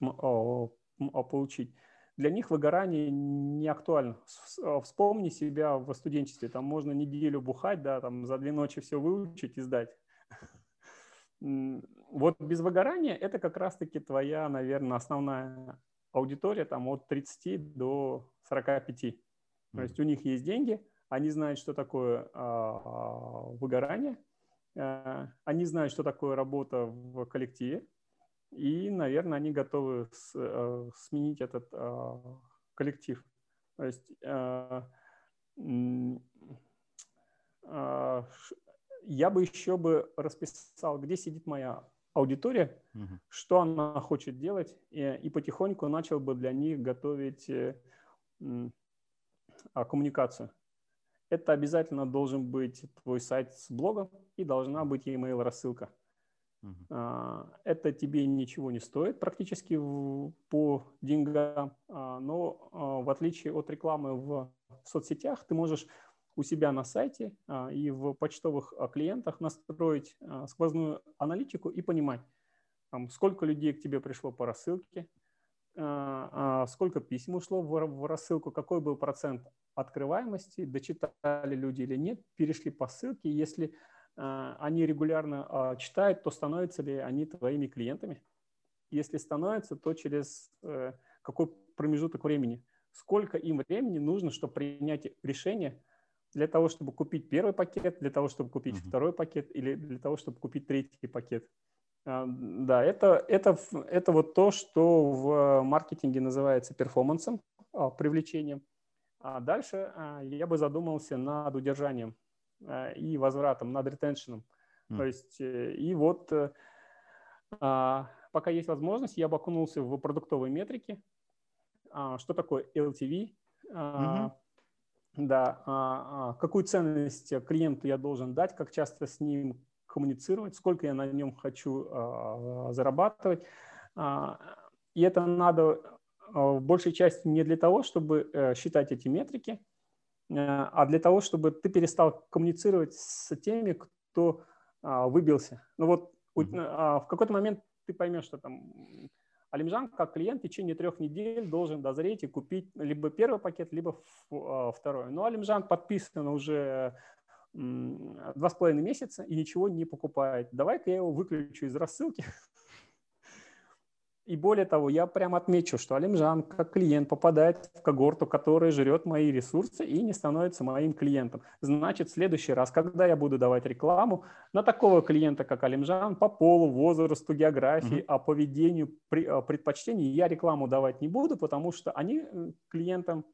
э, э, получить. Для них выгорание не актуально. Э, вспомни себя в студенчестве, там можно неделю бухать, да, там за две ночи все выучить и сдать. Вот без выгорания это как раз-таки твоя, наверное, основная аудитория там от 30 до 45. Mm-hmm. То есть у них есть деньги, они знают, что такое а, выгорание, а, они знают, что такое работа в коллективе, и, наверное, они готовы с, а, сменить этот а, коллектив. То есть а, а, я бы еще бы расписал, где сидит моя аудитория, угу. что она хочет делать, и, и потихоньку начал бы для них готовить э, а, коммуникацию. Это обязательно должен быть твой сайт с блогом и должна быть email рассылка. Uh-huh. Это тебе ничего не стоит практически по деньгам, а, но в отличие от рекламы в соцсетях, ты можешь у себя на сайте а, и в почтовых а, клиентах настроить а, сквозную аналитику и понимать, сколько людей к тебе пришло по рассылке, сколько писем ушло в рассылку, какой был процент открываемости, дочитали люди или нет, перешли по ссылке. Если они регулярно читают, то становятся ли они твоими клиентами? Если становятся, то через э, какой промежуток времени? Сколько им времени нужно, чтобы принять решение – для того, чтобы купить первый пакет, для того, чтобы купить uh-huh. второй пакет или для того, чтобы купить третий пакет. А, да, это, это, это вот то, что в маркетинге называется перформансом, а, привлечением. А дальше а, я бы задумался над удержанием и возвратом, над ретеншеном. Uh-huh. То есть, э, и вот э, пока есть возможность, я бы окунулся в продуктовые метрики. Что такое LTV? Uh-huh да, а, а, какую ценность клиенту я должен дать, как часто с ним коммуницировать, сколько я на нем хочу а, зарабатывать. И это надо в большей части не для того, чтобы э, считать эти метрики, а для того, чтобы ты перестал коммуницировать с теми, кто выбился. Ну вот в какой-то момент ты поймешь, что там Алимжан как клиент в течение трех недель должен дозреть и купить либо первый пакет, либо а, второй. Но Алимжан подписан уже два с половиной месяца и ничего не покупает. Давай-ка я его выключу из рассылки. И более того, я прям отмечу, что Алимжан как клиент попадает в когорту, которая жрет мои ресурсы и не становится моим клиентом. Значит, в следующий раз, когда я буду давать рекламу на такого клиента, как Алимжан, по полу, возрасту, географии, mm-hmm. а поведению, а, предпочтений, я рекламу давать не буду, потому что они э, клиентам,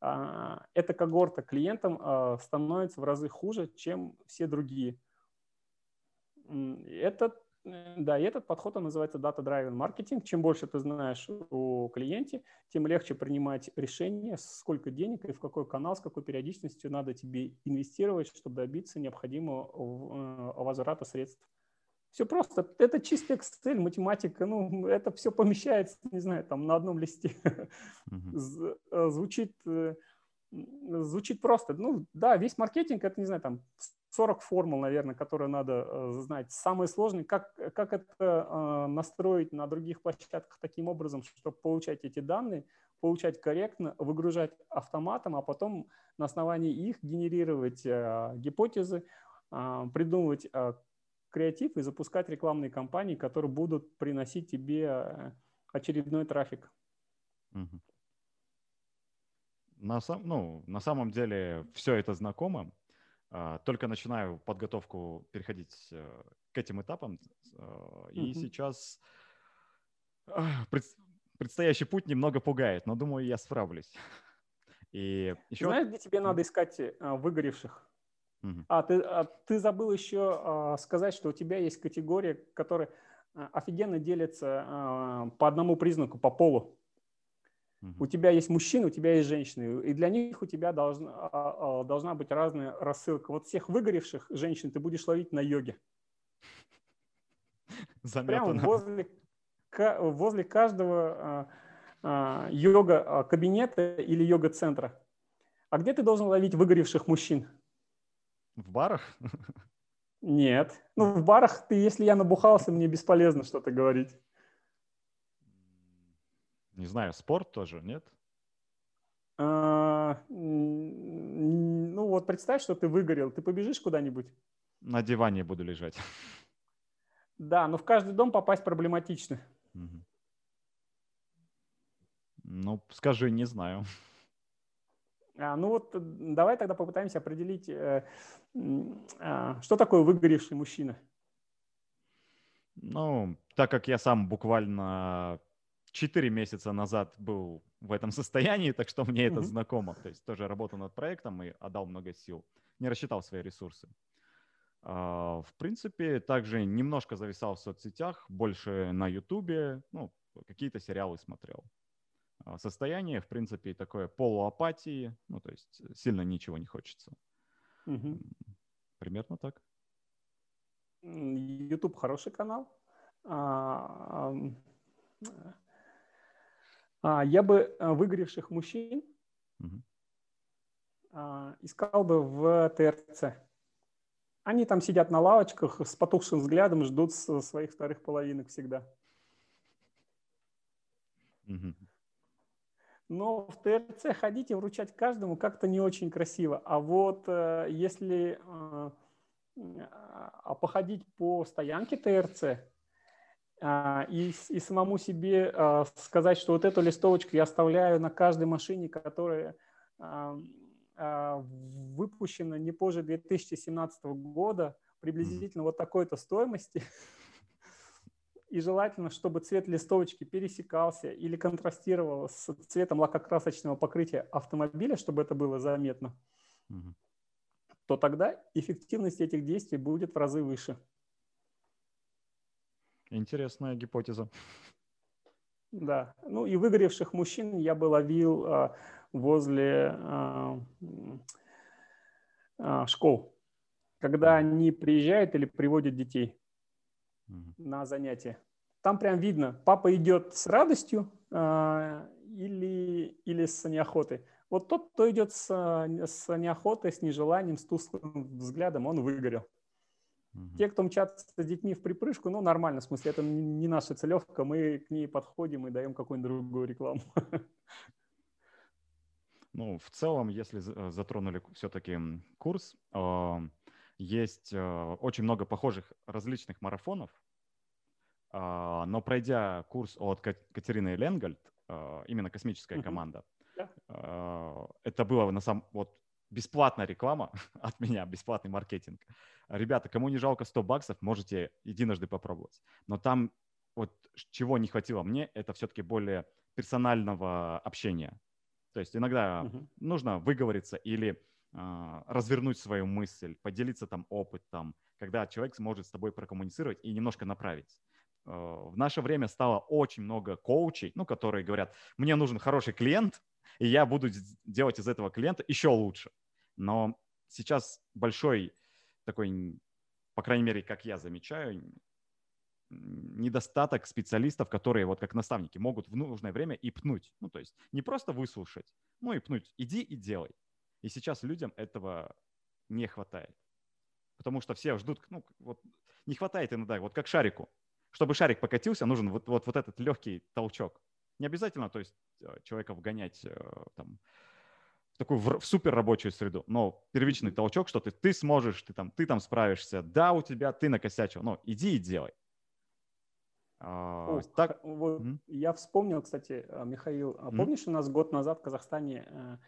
а, эта когорта клиентам а, становится в разы хуже, чем все другие. Это да, и этот подход он называется Data Driven Marketing. Чем больше ты знаешь о клиенте, тем легче принимать решение, сколько денег и в какой канал, с какой периодичностью надо тебе инвестировать, чтобы добиться необходимого э, возврата средств. Все просто. Это чистый Excel, математика. Ну, это все помещается, не знаю, там на одном листе. Э, звучит, звучит просто. Ну, да, весь маркетинг, это, не знаю, там 40 формул, наверное, которые надо э, знать. Самое сложное, как, как это э, настроить на других площадках таким образом, чтобы получать эти данные, получать корректно, выгружать автоматом, а потом на основании их генерировать э, гипотезы, придумывать креатив и запускать рекламные кампании, которые будут приносить тебе очередной трафик. На, сам, ну, на самом деле все это знакомо. А, только начинаю подготовку переходить э, к этим этапам. Э, и mm-hmm. сейчас предстоящий путь немного пугает, но думаю, я справлюсь. И еще... Знаешь, где тебе надо искать э, выгоревших? Mm-hmm. А, ты, а ты забыл еще а, сказать, что у тебя есть категория, которая офигенно делится по одному признаку, по полу. У тебя есть мужчины, у тебя есть женщины, и для них у тебя должна, а, а, должна быть разная рассылка. Вот всех выгоревших женщин ты будешь ловить на йоге. Заметано. Прямо возле, возле каждого а, йога-кабинета или йога-центра. А где ты должен ловить выгоревших мужчин? В барах? Нет. Ну, в барах ты, если я набухался, мне бесполезно что-то говорить. Не знаю, спорт тоже, нет? А, ну вот представь, что ты выгорел. Ты побежишь куда-нибудь? На диване буду лежать. Да, но в каждый дом попасть проблематично. Угу. Ну, скажи, не знаю. А, ну вот э, давай тогда попытаемся определить, э, э, что такое выгоревший мужчина. Ну, так как я сам буквально 4 месяца назад был в этом состоянии, так что мне это знакомо. То есть тоже работал над проектом и отдал много сил. Не рассчитал свои ресурсы. А, в принципе, также немножко зависал в соцсетях, больше на Ютубе, ну, какие-то сериалы смотрел. А, состояние, в принципе, такое полуапатии, ну, то есть сильно ничего не хочется. Угу. Примерно так. YouTube хороший канал. А, а, я бы э, выгоревших мужчин угу. искал бы в ТРЦ. Они там сидят на лавочках с потухшим взглядом, ждут своих вторых половинок всегда. Угу. Но в ТРЦ ходить и вручать каждому как-то не очень красиво. А вот э, если э, а походить по стоянке ТРЦ, а, и, и самому себе а, сказать, что вот эту листовочку я оставляю на каждой машине, которая а, выпущена не позже 2017 года, приблизительно вот такой-то стоимости. И желательно, чтобы цвет листовочки пересекался или контрастировал с цветом лакокрасочного покрытия автомобиля, чтобы это было заметно, угу. то тогда эффективность этих действий будет в разы выше. Интересная гипотеза. Да, ну и выгоревших мужчин я бы ловил а, возле а, а, школ, когда они приезжают или приводят детей mm-hmm. на занятия. Там прям видно, папа идет с радостью а, или, или с неохотой. Вот тот, кто идет с, с неохотой, с нежеланием, с тусклым взглядом, он выгорел. Те, кто мчатся с детьми в припрыжку, ну, нормально, в смысле, это не наша целевка, мы к ней подходим и даем какую-нибудь другую рекламу. Ну, в целом, если э, затронули все-таки курс, а, есть э, очень много похожих различных марафонов, А, но пройдя курс от Катерины Ленгольд, а, именно космическая команда, это было на самом вот бесплатная реклама от меня, бесплатный маркетинг. Ребята, кому не жалко 100 баксов, можете единожды попробовать. Но там вот чего не хватило мне, это все-таки более персонального общения. То есть иногда uh-huh. нужно выговориться или э, развернуть свою мысль, поделиться там опытом, когда человек сможет с тобой прокоммуницировать и немножко направить. Э, в наше время стало очень много коучей, ну, которые говорят, мне нужен хороший клиент, и я буду делать из этого клиента еще лучше. Но сейчас большой такой, по крайней мере, как я замечаю, недостаток специалистов, которые вот как наставники могут в нужное время и пнуть. Ну, то есть не просто выслушать, ну и пнуть. Иди и делай. И сейчас людям этого не хватает. Потому что все ждут, ну, вот не хватает иногда, вот как шарику. Чтобы шарик покатился, нужен вот, вот, вот этот легкий толчок. Не обязательно, то есть э, человека вгонять э, там, в такую в, в супер рабочую среду, но первичный толчок, что ты, ты сможешь, ты там, ты там справишься, да, у тебя, ты накосячил, но иди и делай. О, так... вот mm-hmm. Я вспомнил, кстати, э, Михаил, mm-hmm. помнишь, у нас год назад в Казахстане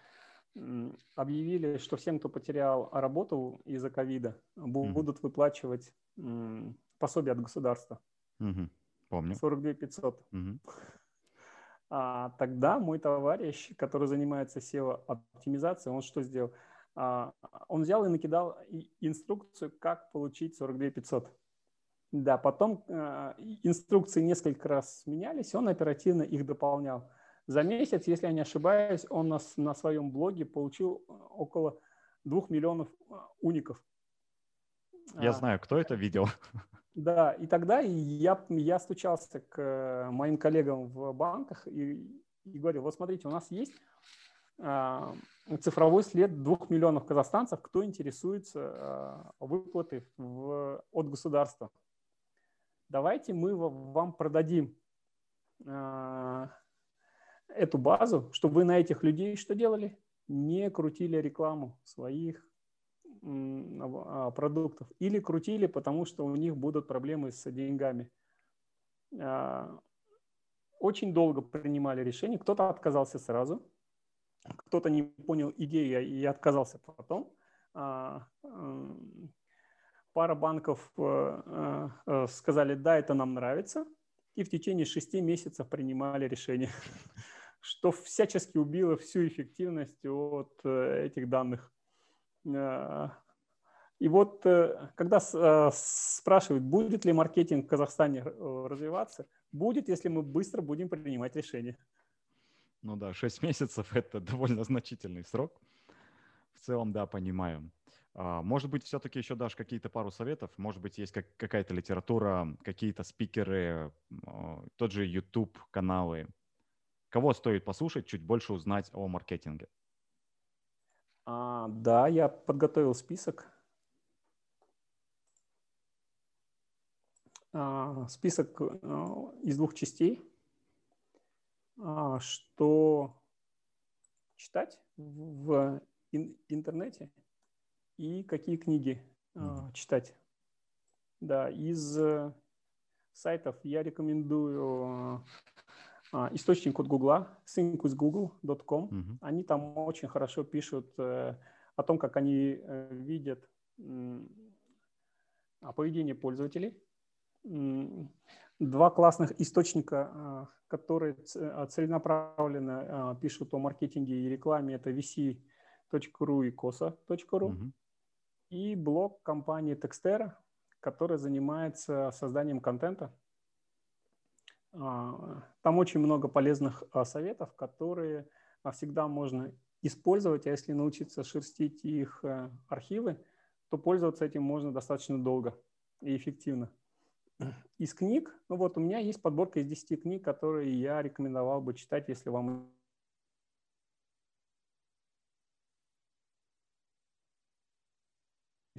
объявили, что всем, кто потерял работу из-за ковида, будут mm-hmm. выплачивать пособие от государства. Mm-hmm. Помню. 42 500. Mm-hmm. А, тогда мой товарищ, который занимается SEO-оптимизацией, он что сделал? А, он взял и накидал инструкцию, как получить 42 500. Да, потом а, инструкции несколько раз менялись, он оперативно их дополнял. За месяц, если я не ошибаюсь, он на, на своем блоге получил около 2 миллионов уников. Я а, знаю, кто это видел. Да, и тогда я, я стучался к э, моим коллегам в банках и, и говорил, вот смотрите, у нас есть а, цифровой след двух миллионов казахстанцев, кто интересуется а, выплатой в, от государства. Давайте мы вам продадим а, эту базу, чтобы вы на этих людей что делали? Не крутили рекламу своих продуктов или крутили, потому что у них будут проблемы с деньгами. А, очень долго принимали решение. Кто-то отказался сразу, кто-то не понял идею и отказался потом. А, пара банков э, э, сказали, да, это нам нравится, и в течение шести месяцев принимали решение, что всячески убило всю эффективность от э, этих данных. Э, и вот э, когда э, спрашивают, будет ли маркетинг в Казахстане развиваться, будет, если мы быстро будем принимать решения. Ну да, 6 месяцев – это довольно значительный срок. В целом, да, понимаю. А, может быть, все-таки еще дашь какие-то пару советов? Может быть, есть как, какая-то литература, какие-то спикеры, тот же YouTube-каналы. Кого стоит послушать, чуть больше узнать о маркетинге? А, да, я подготовил список. А, список а, из двух частей. А, что читать в ин- интернете и какие книги а, читать. Да, из э, сайтов я рекомендую источник от Гугла, syncwithgoogle.com. Uh-huh. Они там очень хорошо пишут э, о том, как они э, видят поведение пользователей. Два классных источника, э, которые целенаправленно пишут о маркетинге и рекламе, это vc.ru и kosa.ru. Uh-huh. И блог компании Textera, который занимается созданием контента а, там очень много полезных а, советов, которые а, всегда можно использовать, а если научиться шерстить их э, архивы, то пользоваться этим можно достаточно долго и эффективно. Из книг, ну вот у меня есть подборка из 10 книг, которые я рекомендовал бы читать, если вам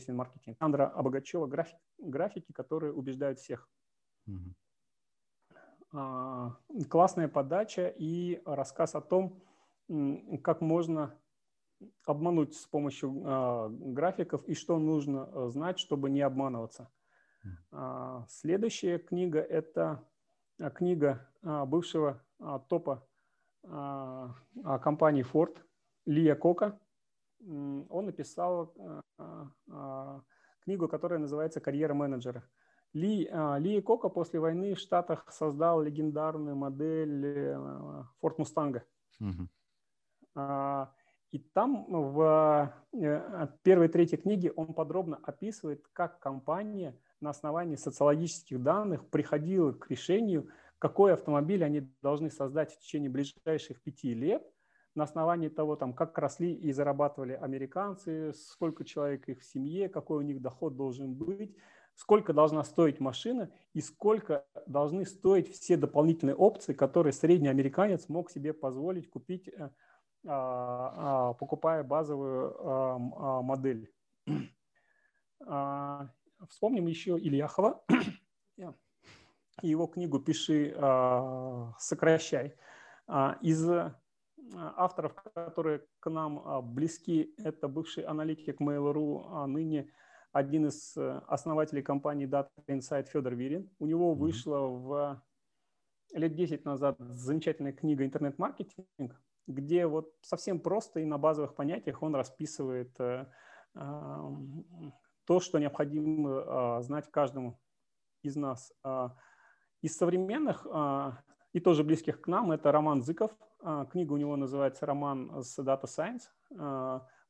маркетинг. Андра Обогачева график, графики, которые убеждают всех. Mm-hmm. А, классная подача и рассказ о том, как можно обмануть с помощью а, графиков и что нужно э, знать, чтобы не обманываться. Следующая книга – это книга бывшего топа компании Ford Лия Кока. Он написал книгу, которая называется «Карьера менеджера». Ли, Ли Кока после войны в Штатах создал легендарную модель э, Ford Mustang. Uh-huh. И там в э, первой третьей книге он подробно описывает, как компания на основании социологических данных приходила к решению, какой автомобиль они должны создать в течение ближайших пяти лет, на основании того, там, как росли и зарабатывали американцы, сколько человек их в семье, какой у них доход должен быть, сколько должна стоить машина и сколько должны стоить все дополнительные опции, которые средний американец мог себе позволить купить э, а, а, покупая базовую а, модель. Вспомним еще Ильяхова и его книгу «Пиши, сокращай». Из авторов, которые к нам близки, это бывший аналитик Mail.ru, а ныне один из основателей компании Data Insight Федор Вирин. У него вышла в лет 10 назад замечательная книга «Интернет-маркетинг», где вот совсем просто и на базовых понятиях он расписывает э, то, что необходимо а, знать каждому из нас. А, из современных а, и тоже близких к нам это Роман Зыков. Книга у него называется «Роман с Data Science».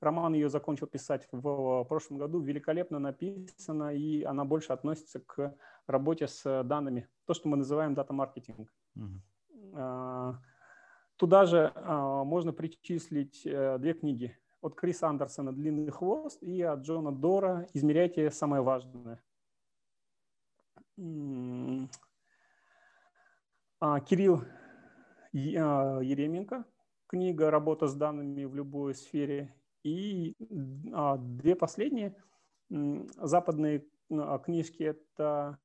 Роман ее закончил писать в прошлом году. Великолепно написана, и она больше относится к работе с данными. То, что мы называем дата-маркетинг. Uh-huh. Туда же а, можно причислить а, две книги от Криса Андерсона «Длинный хвост» и от Джона Дора «Измеряйте самое важное». А, Кирилл Еременко, книга «Работа с данными в любой сфере». И две последние западные книжки – это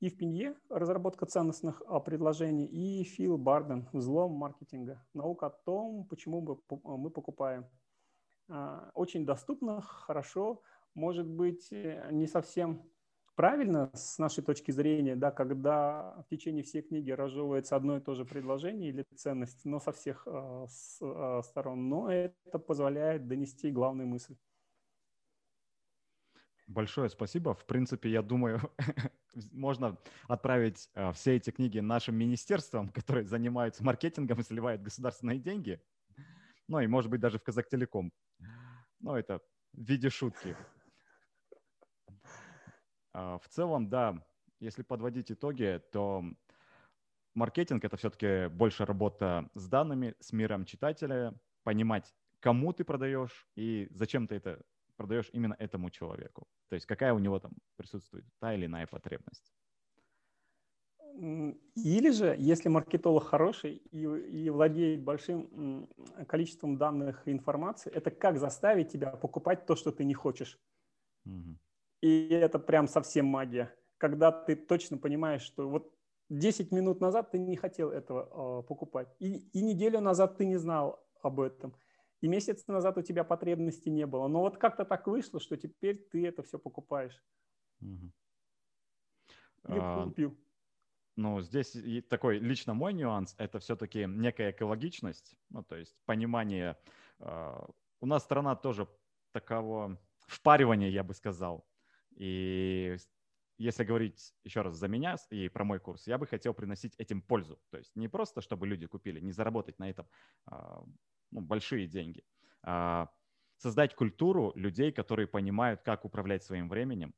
и в Пинье разработка ценностных а, предложений, и Фил Барден «Взлом маркетинга. Наука о том, почему мы покупаем». А, очень доступно, хорошо, может быть, э, не совсем правильно с нашей точки зрения, да, когда в течение всей книги разжевывается одно и то же предложение или ценность, но со всех э, с, э, сторон. Но это позволяет донести главную мысль. Большое спасибо. В принципе, я думаю, можно отправить э, все эти книги нашим министерствам, которые занимаются маркетингом и сливают государственные деньги. Ну и, может быть, даже в Казахтелеком. Но это в виде шутки. А, в целом, да, если подводить итоги, то маркетинг — это все-таки больше работа с данными, с миром читателя, понимать, кому ты продаешь и зачем ты это продаешь именно этому человеку. То есть какая у него там присутствует та или иная потребность. Или же, если маркетолог хороший и, и владеет большим количеством данных и информации, это как заставить тебя покупать то, что ты не хочешь. Угу. И это прям совсем магия. Когда ты точно понимаешь, что вот 10 минут назад ты не хотел этого э, покупать, и, и неделю назад ты не знал об этом и месяц назад у тебя потребности не было. Но вот как-то так вышло, что теперь ты это все покупаешь. Угу. Или а, купил. Ну, здесь такой лично мой нюанс – это все-таки некая экологичность, ну, то есть понимание. Э, у нас страна тоже такого впаривания, я бы сказал. И если говорить еще раз за меня и про мой курс, я бы хотел приносить этим пользу. То есть не просто, чтобы люди купили, не заработать на этом ну, большие деньги. А, создать культуру людей, которые понимают, как управлять своим временем,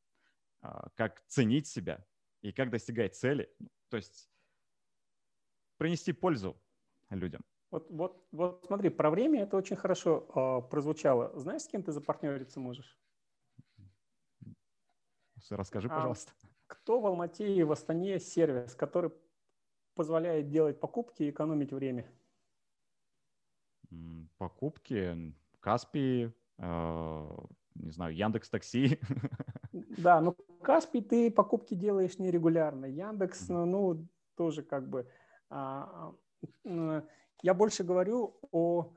а, как ценить себя и как достигать цели. То есть принести пользу людям. Вот, вот, вот смотри, про время это очень хорошо э, прозвучало. Знаешь, с кем ты запартнериться можешь? Расскажи, пожалуйста. А, кто в Алмате и в Астане сервис, который позволяет делать покупки и экономить время? покупки, Каспи, э, не знаю, Яндекс Такси. Да, ну Каспи ты покупки делаешь нерегулярно. Яндекс, ну, ну тоже как бы... А, а, я больше говорю о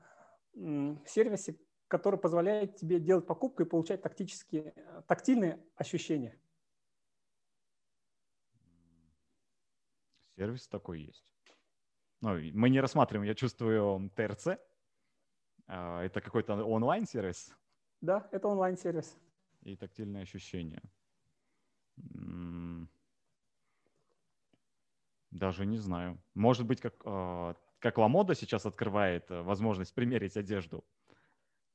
сервисе, который позволяет тебе делать покупку и получать тактические, тактильные ощущения. Сервис такой есть. Ну, мы не рассматриваем, я чувствую, ТРЦ. А, это какой-то онлайн-сервис? Да, это онлайн-сервис. И тактильные ощущения. Даже не знаю. Может быть, как, а, как Ламода сейчас открывает э, возможность примерить одежду?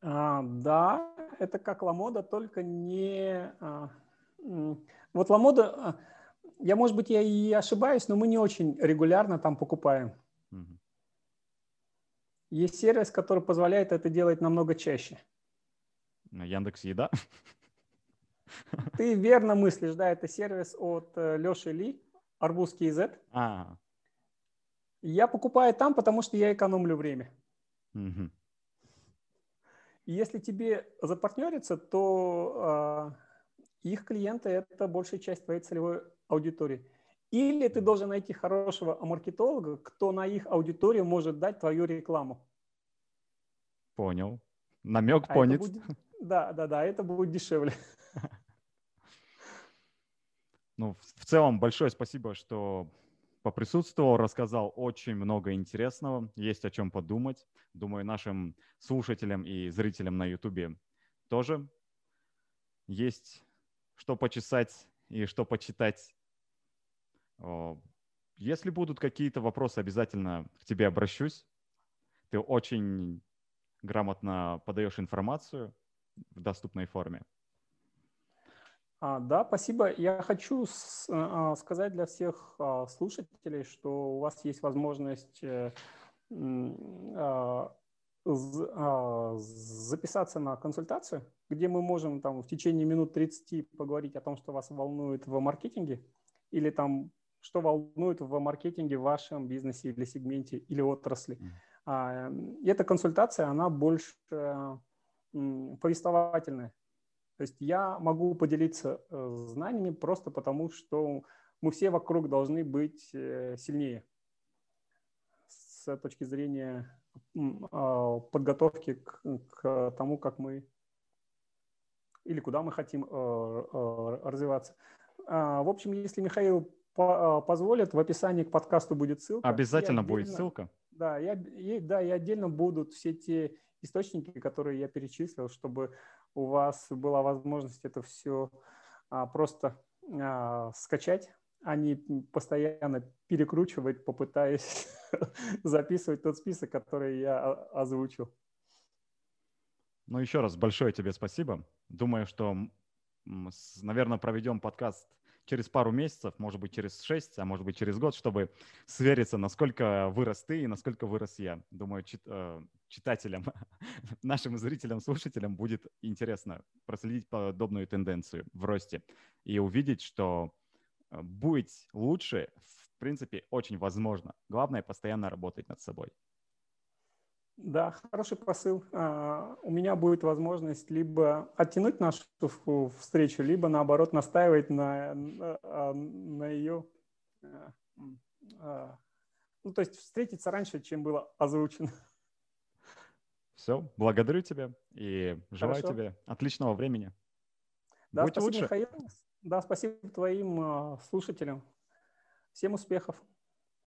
А, да, это как Ламода, только не... А, вот Ламода, а, я, может быть, я и ошибаюсь, но мы не очень регулярно там покупаем. Угу. Есть сервис, который позволяет это делать намного чаще. Яндекс Еда? Ты верно мыслишь, да, это сервис от э, Леши Ли, Арбузский Z. А. Я покупаю там, потому что я экономлю время. Угу. Если тебе запартнериться, то э, их клиенты – это большая часть твоей целевой аудитории. Или ты должен найти хорошего маркетолога, кто на их аудиторию может дать твою рекламу. Понял. Намек а понят. Будет, да, да, да, это будет дешевле. Ну, в целом, большое спасибо, что поприсутствовал, рассказал очень много интересного. Есть о чем подумать. Думаю, нашим слушателям и зрителям на YouTube тоже есть что почесать и что почитать. Если будут какие-то вопросы, обязательно к тебе обращусь. Ты очень грамотно подаешь информацию в доступной форме. А, да, спасибо. Я хочу с, а, сказать для всех а, слушателей, что у вас есть возможность э, а, записаться на консультацию, где мы можем там в течение минут 30 поговорить о том, что вас волнует в маркетинге, или там что волнует в маркетинге в вашем бизнесе или сегменте или отрасли. Эта консультация, она больше повествовательная. То есть я могу поделиться э, знаниями просто потому, что мы все вокруг должны быть э, сильнее с точки зрения а, подготовки к, к тому, как мы или куда мы хотим э, развиваться. А, в общем, если Михаил позволит, в описании к подкасту будет ссылка. Обязательно отдельно, будет ссылка. Да, я, да, и отдельно будут все те источники, которые я перечислил, чтобы у вас была возможность это все а, просто а, скачать, а не постоянно перекручивать, попытаясь записывать тот список, который я озвучил. Ну, еще раз большое тебе спасибо. Думаю, что, наверное, проведем подкаст через пару месяцев, может быть, через шесть, а может быть, через год, чтобы свериться, насколько вырос ты и насколько вырос я. Думаю, чит, э, читателям, нашим зрителям, слушателям будет интересно проследить подобную тенденцию в росте и увидеть, что э, быть лучше, в принципе, очень возможно. Главное — постоянно работать над собой. Да, хороший посыл. А, у меня будет возможность либо оттянуть нашу встречу, либо наоборот настаивать на, на, на ее... А, а, ну, то есть встретиться раньше, чем было озвучено. Все, благодарю тебя и желаю Хорошо. тебе отличного времени. Да, Будь спасибо, лучше. Михаил. Да, спасибо твоим слушателям. Всем успехов.